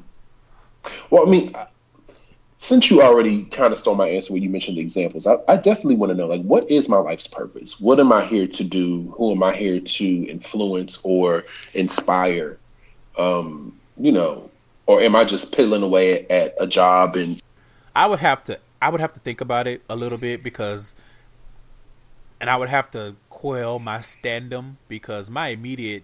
Well, I mean, since you already kind of stole my answer when you mentioned the examples, I, I definitely want to know like what is my life's purpose? What am I here to do? Who am I here to influence or inspire? Um, you know, or am I just piddling away at a job and I would have to I would have to think about it a little bit because and I would have to quell my standum because my immediate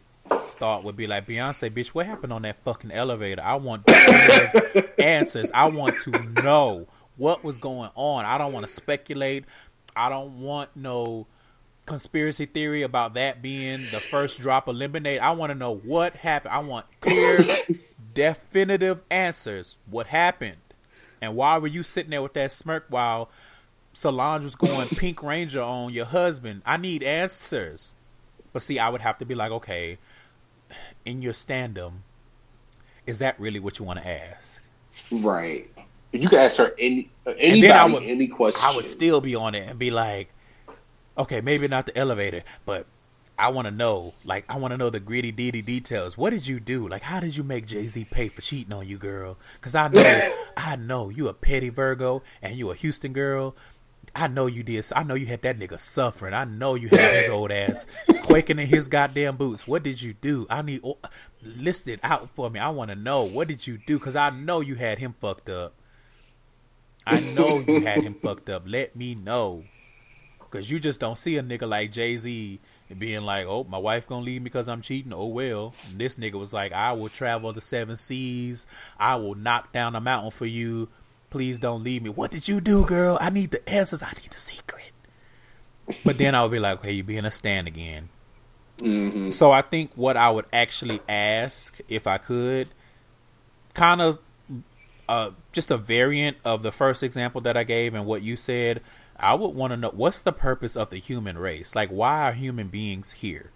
thought would be like Beyonce, bitch, what happened on that fucking elevator? I want answers. I want to know what was going on. I don't want to speculate. I don't want no conspiracy theory about that being the first drop of lemonade. I want to know what happened. I want clear definitive answers. What happened? And why were you sitting there with that smirk while Solange was going Pink Ranger on your husband? I need answers. But see, I would have to be like, okay, in your standum, is that really what you want to ask? Right. You can ask her any uh, anybody would, any question. I would still be on it and be like, okay, maybe not the elevator, but I want to know, like, I want to know the gritty, deedy details. What did you do? Like, how did you make Jay Z pay for cheating on you, girl? Because I know, I know you a petty Virgo and you a Houston girl. I know you did. I know you had that nigga suffering. I know you had his old ass quaking in his goddamn boots. What did you do? I need oh, list it out for me. I want to know what did you do? Because I know you had him fucked up. I know you had him fucked up. Let me know. Because you just don't see a nigga like Jay Z and being like, "Oh, my wife gonna leave me because I'm cheating." Oh well. And this nigga was like, "I will travel the seven seas. I will knock down a mountain for you. Please don't leave me." What did you do, girl? I need the answers. I need the secret. But then I would be like, "Okay, you being a stand again." Mm-hmm. So I think what I would actually ask, if I could, kind of, uh, just a variant of the first example that I gave and what you said. I would want to know what's the purpose of the human race? Like, why are human beings here?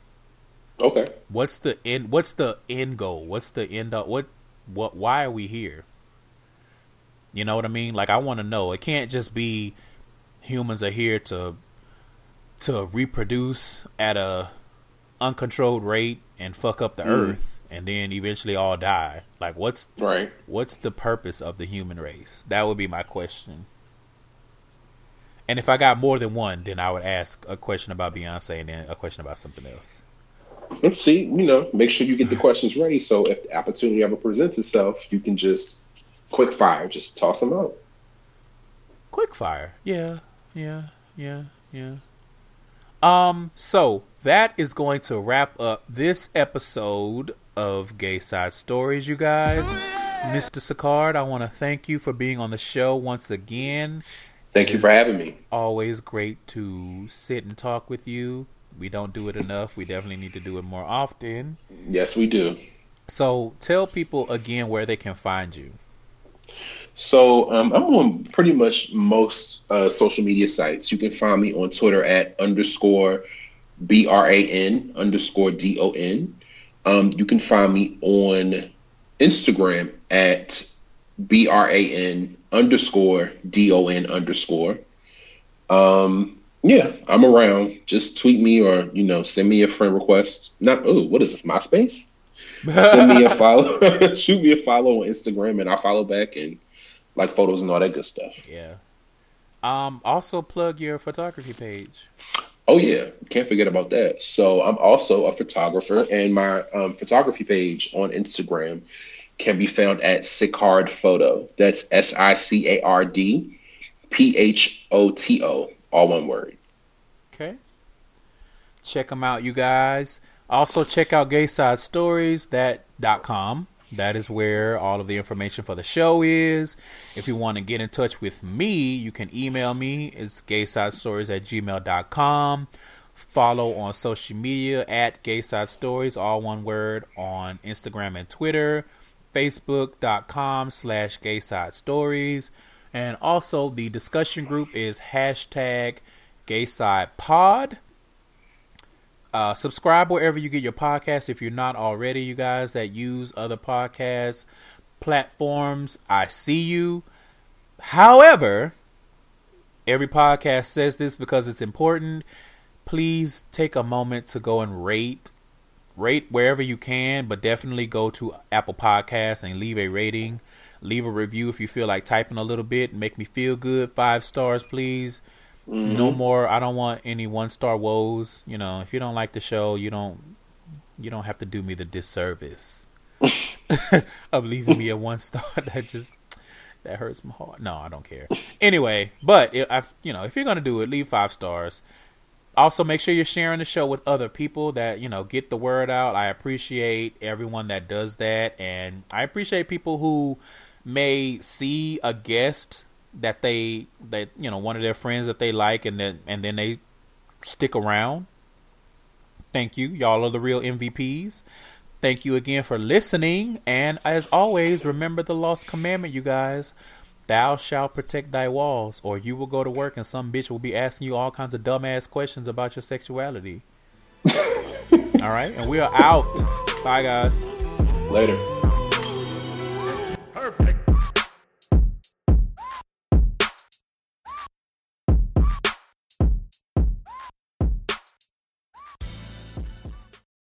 Okay. What's the end? What's the end goal? What's the end? Of, what? What? Why are we here? You know what I mean? Like, I want to know. It can't just be humans are here to to reproduce at a uncontrolled rate and fuck up the mm. earth and then eventually all die. Like what's right? What's the purpose of the human race? That would be my question. And if I got more than one, then I would ask a question about Beyonce and then a question about something else. Let's see, you know, make sure you get the questions ready. So if the opportunity ever presents itself, you can just quick fire, just toss them out. Quick fire, yeah, yeah, yeah, yeah. Um, so that is going to wrap up this episode of Gayside Stories, you guys. Mr. Sicard, I want to thank you for being on the show once again. Thank you for having me. Always great to sit and talk with you. We don't do it enough. We definitely need to do it more often. Yes, we do. So tell people again where they can find you. So um, I'm on pretty much most uh, social media sites. You can find me on Twitter at underscore B R A N underscore D O N. Um, you can find me on Instagram at B R A N underscore D O N underscore. Um, yeah, I'm around. Just tweet me or you know send me a friend request. Not oh, what is this MySpace? send me a follow, shoot me a follow on Instagram, and I'll follow back and like photos and all that good stuff. Yeah. Um. Also, plug your photography page. Oh yeah, can't forget about that. So I'm also a photographer, and my um, photography page on Instagram can be found at Sicard Photo. That's S I C A R D P H O T O, all one word. Okay. Check them out, you guys. Also, check out Gayside Stories that dot com. That is where all of the information for the show is. If you want to get in touch with me, you can email me. It's gaysidestories at gmail.com. Follow on social media at Gayside Stories, all one word, on Instagram and Twitter, facebook.com slash Gayside Stories. And also the discussion group is hashtag Gayside Pod. Uh, subscribe wherever you get your podcasts if you're not already, you guys that use other podcast platforms. I see you. However, every podcast says this because it's important. Please take a moment to go and rate. Rate wherever you can, but definitely go to Apple Podcasts and leave a rating. Leave a review if you feel like typing a little bit. Make me feel good. Five stars, please. Mm-hmm. No more. I don't want any one star woes. You know, if you don't like the show, you don't you don't have to do me the disservice of leaving me a one star. that just that hurts my heart. No, I don't care. Anyway, but if you know, if you're gonna do it, leave five stars. Also, make sure you're sharing the show with other people that you know get the word out. I appreciate everyone that does that, and I appreciate people who may see a guest that they that you know one of their friends that they like and then and then they stick around. Thank you. Y'all are the real MVPs. Thank you again for listening. And as always, remember the lost commandment, you guys. Thou shalt protect thy walls, or you will go to work and some bitch will be asking you all kinds of dumbass questions about your sexuality. all right, and we are out. Bye, guys. Later. Perfect.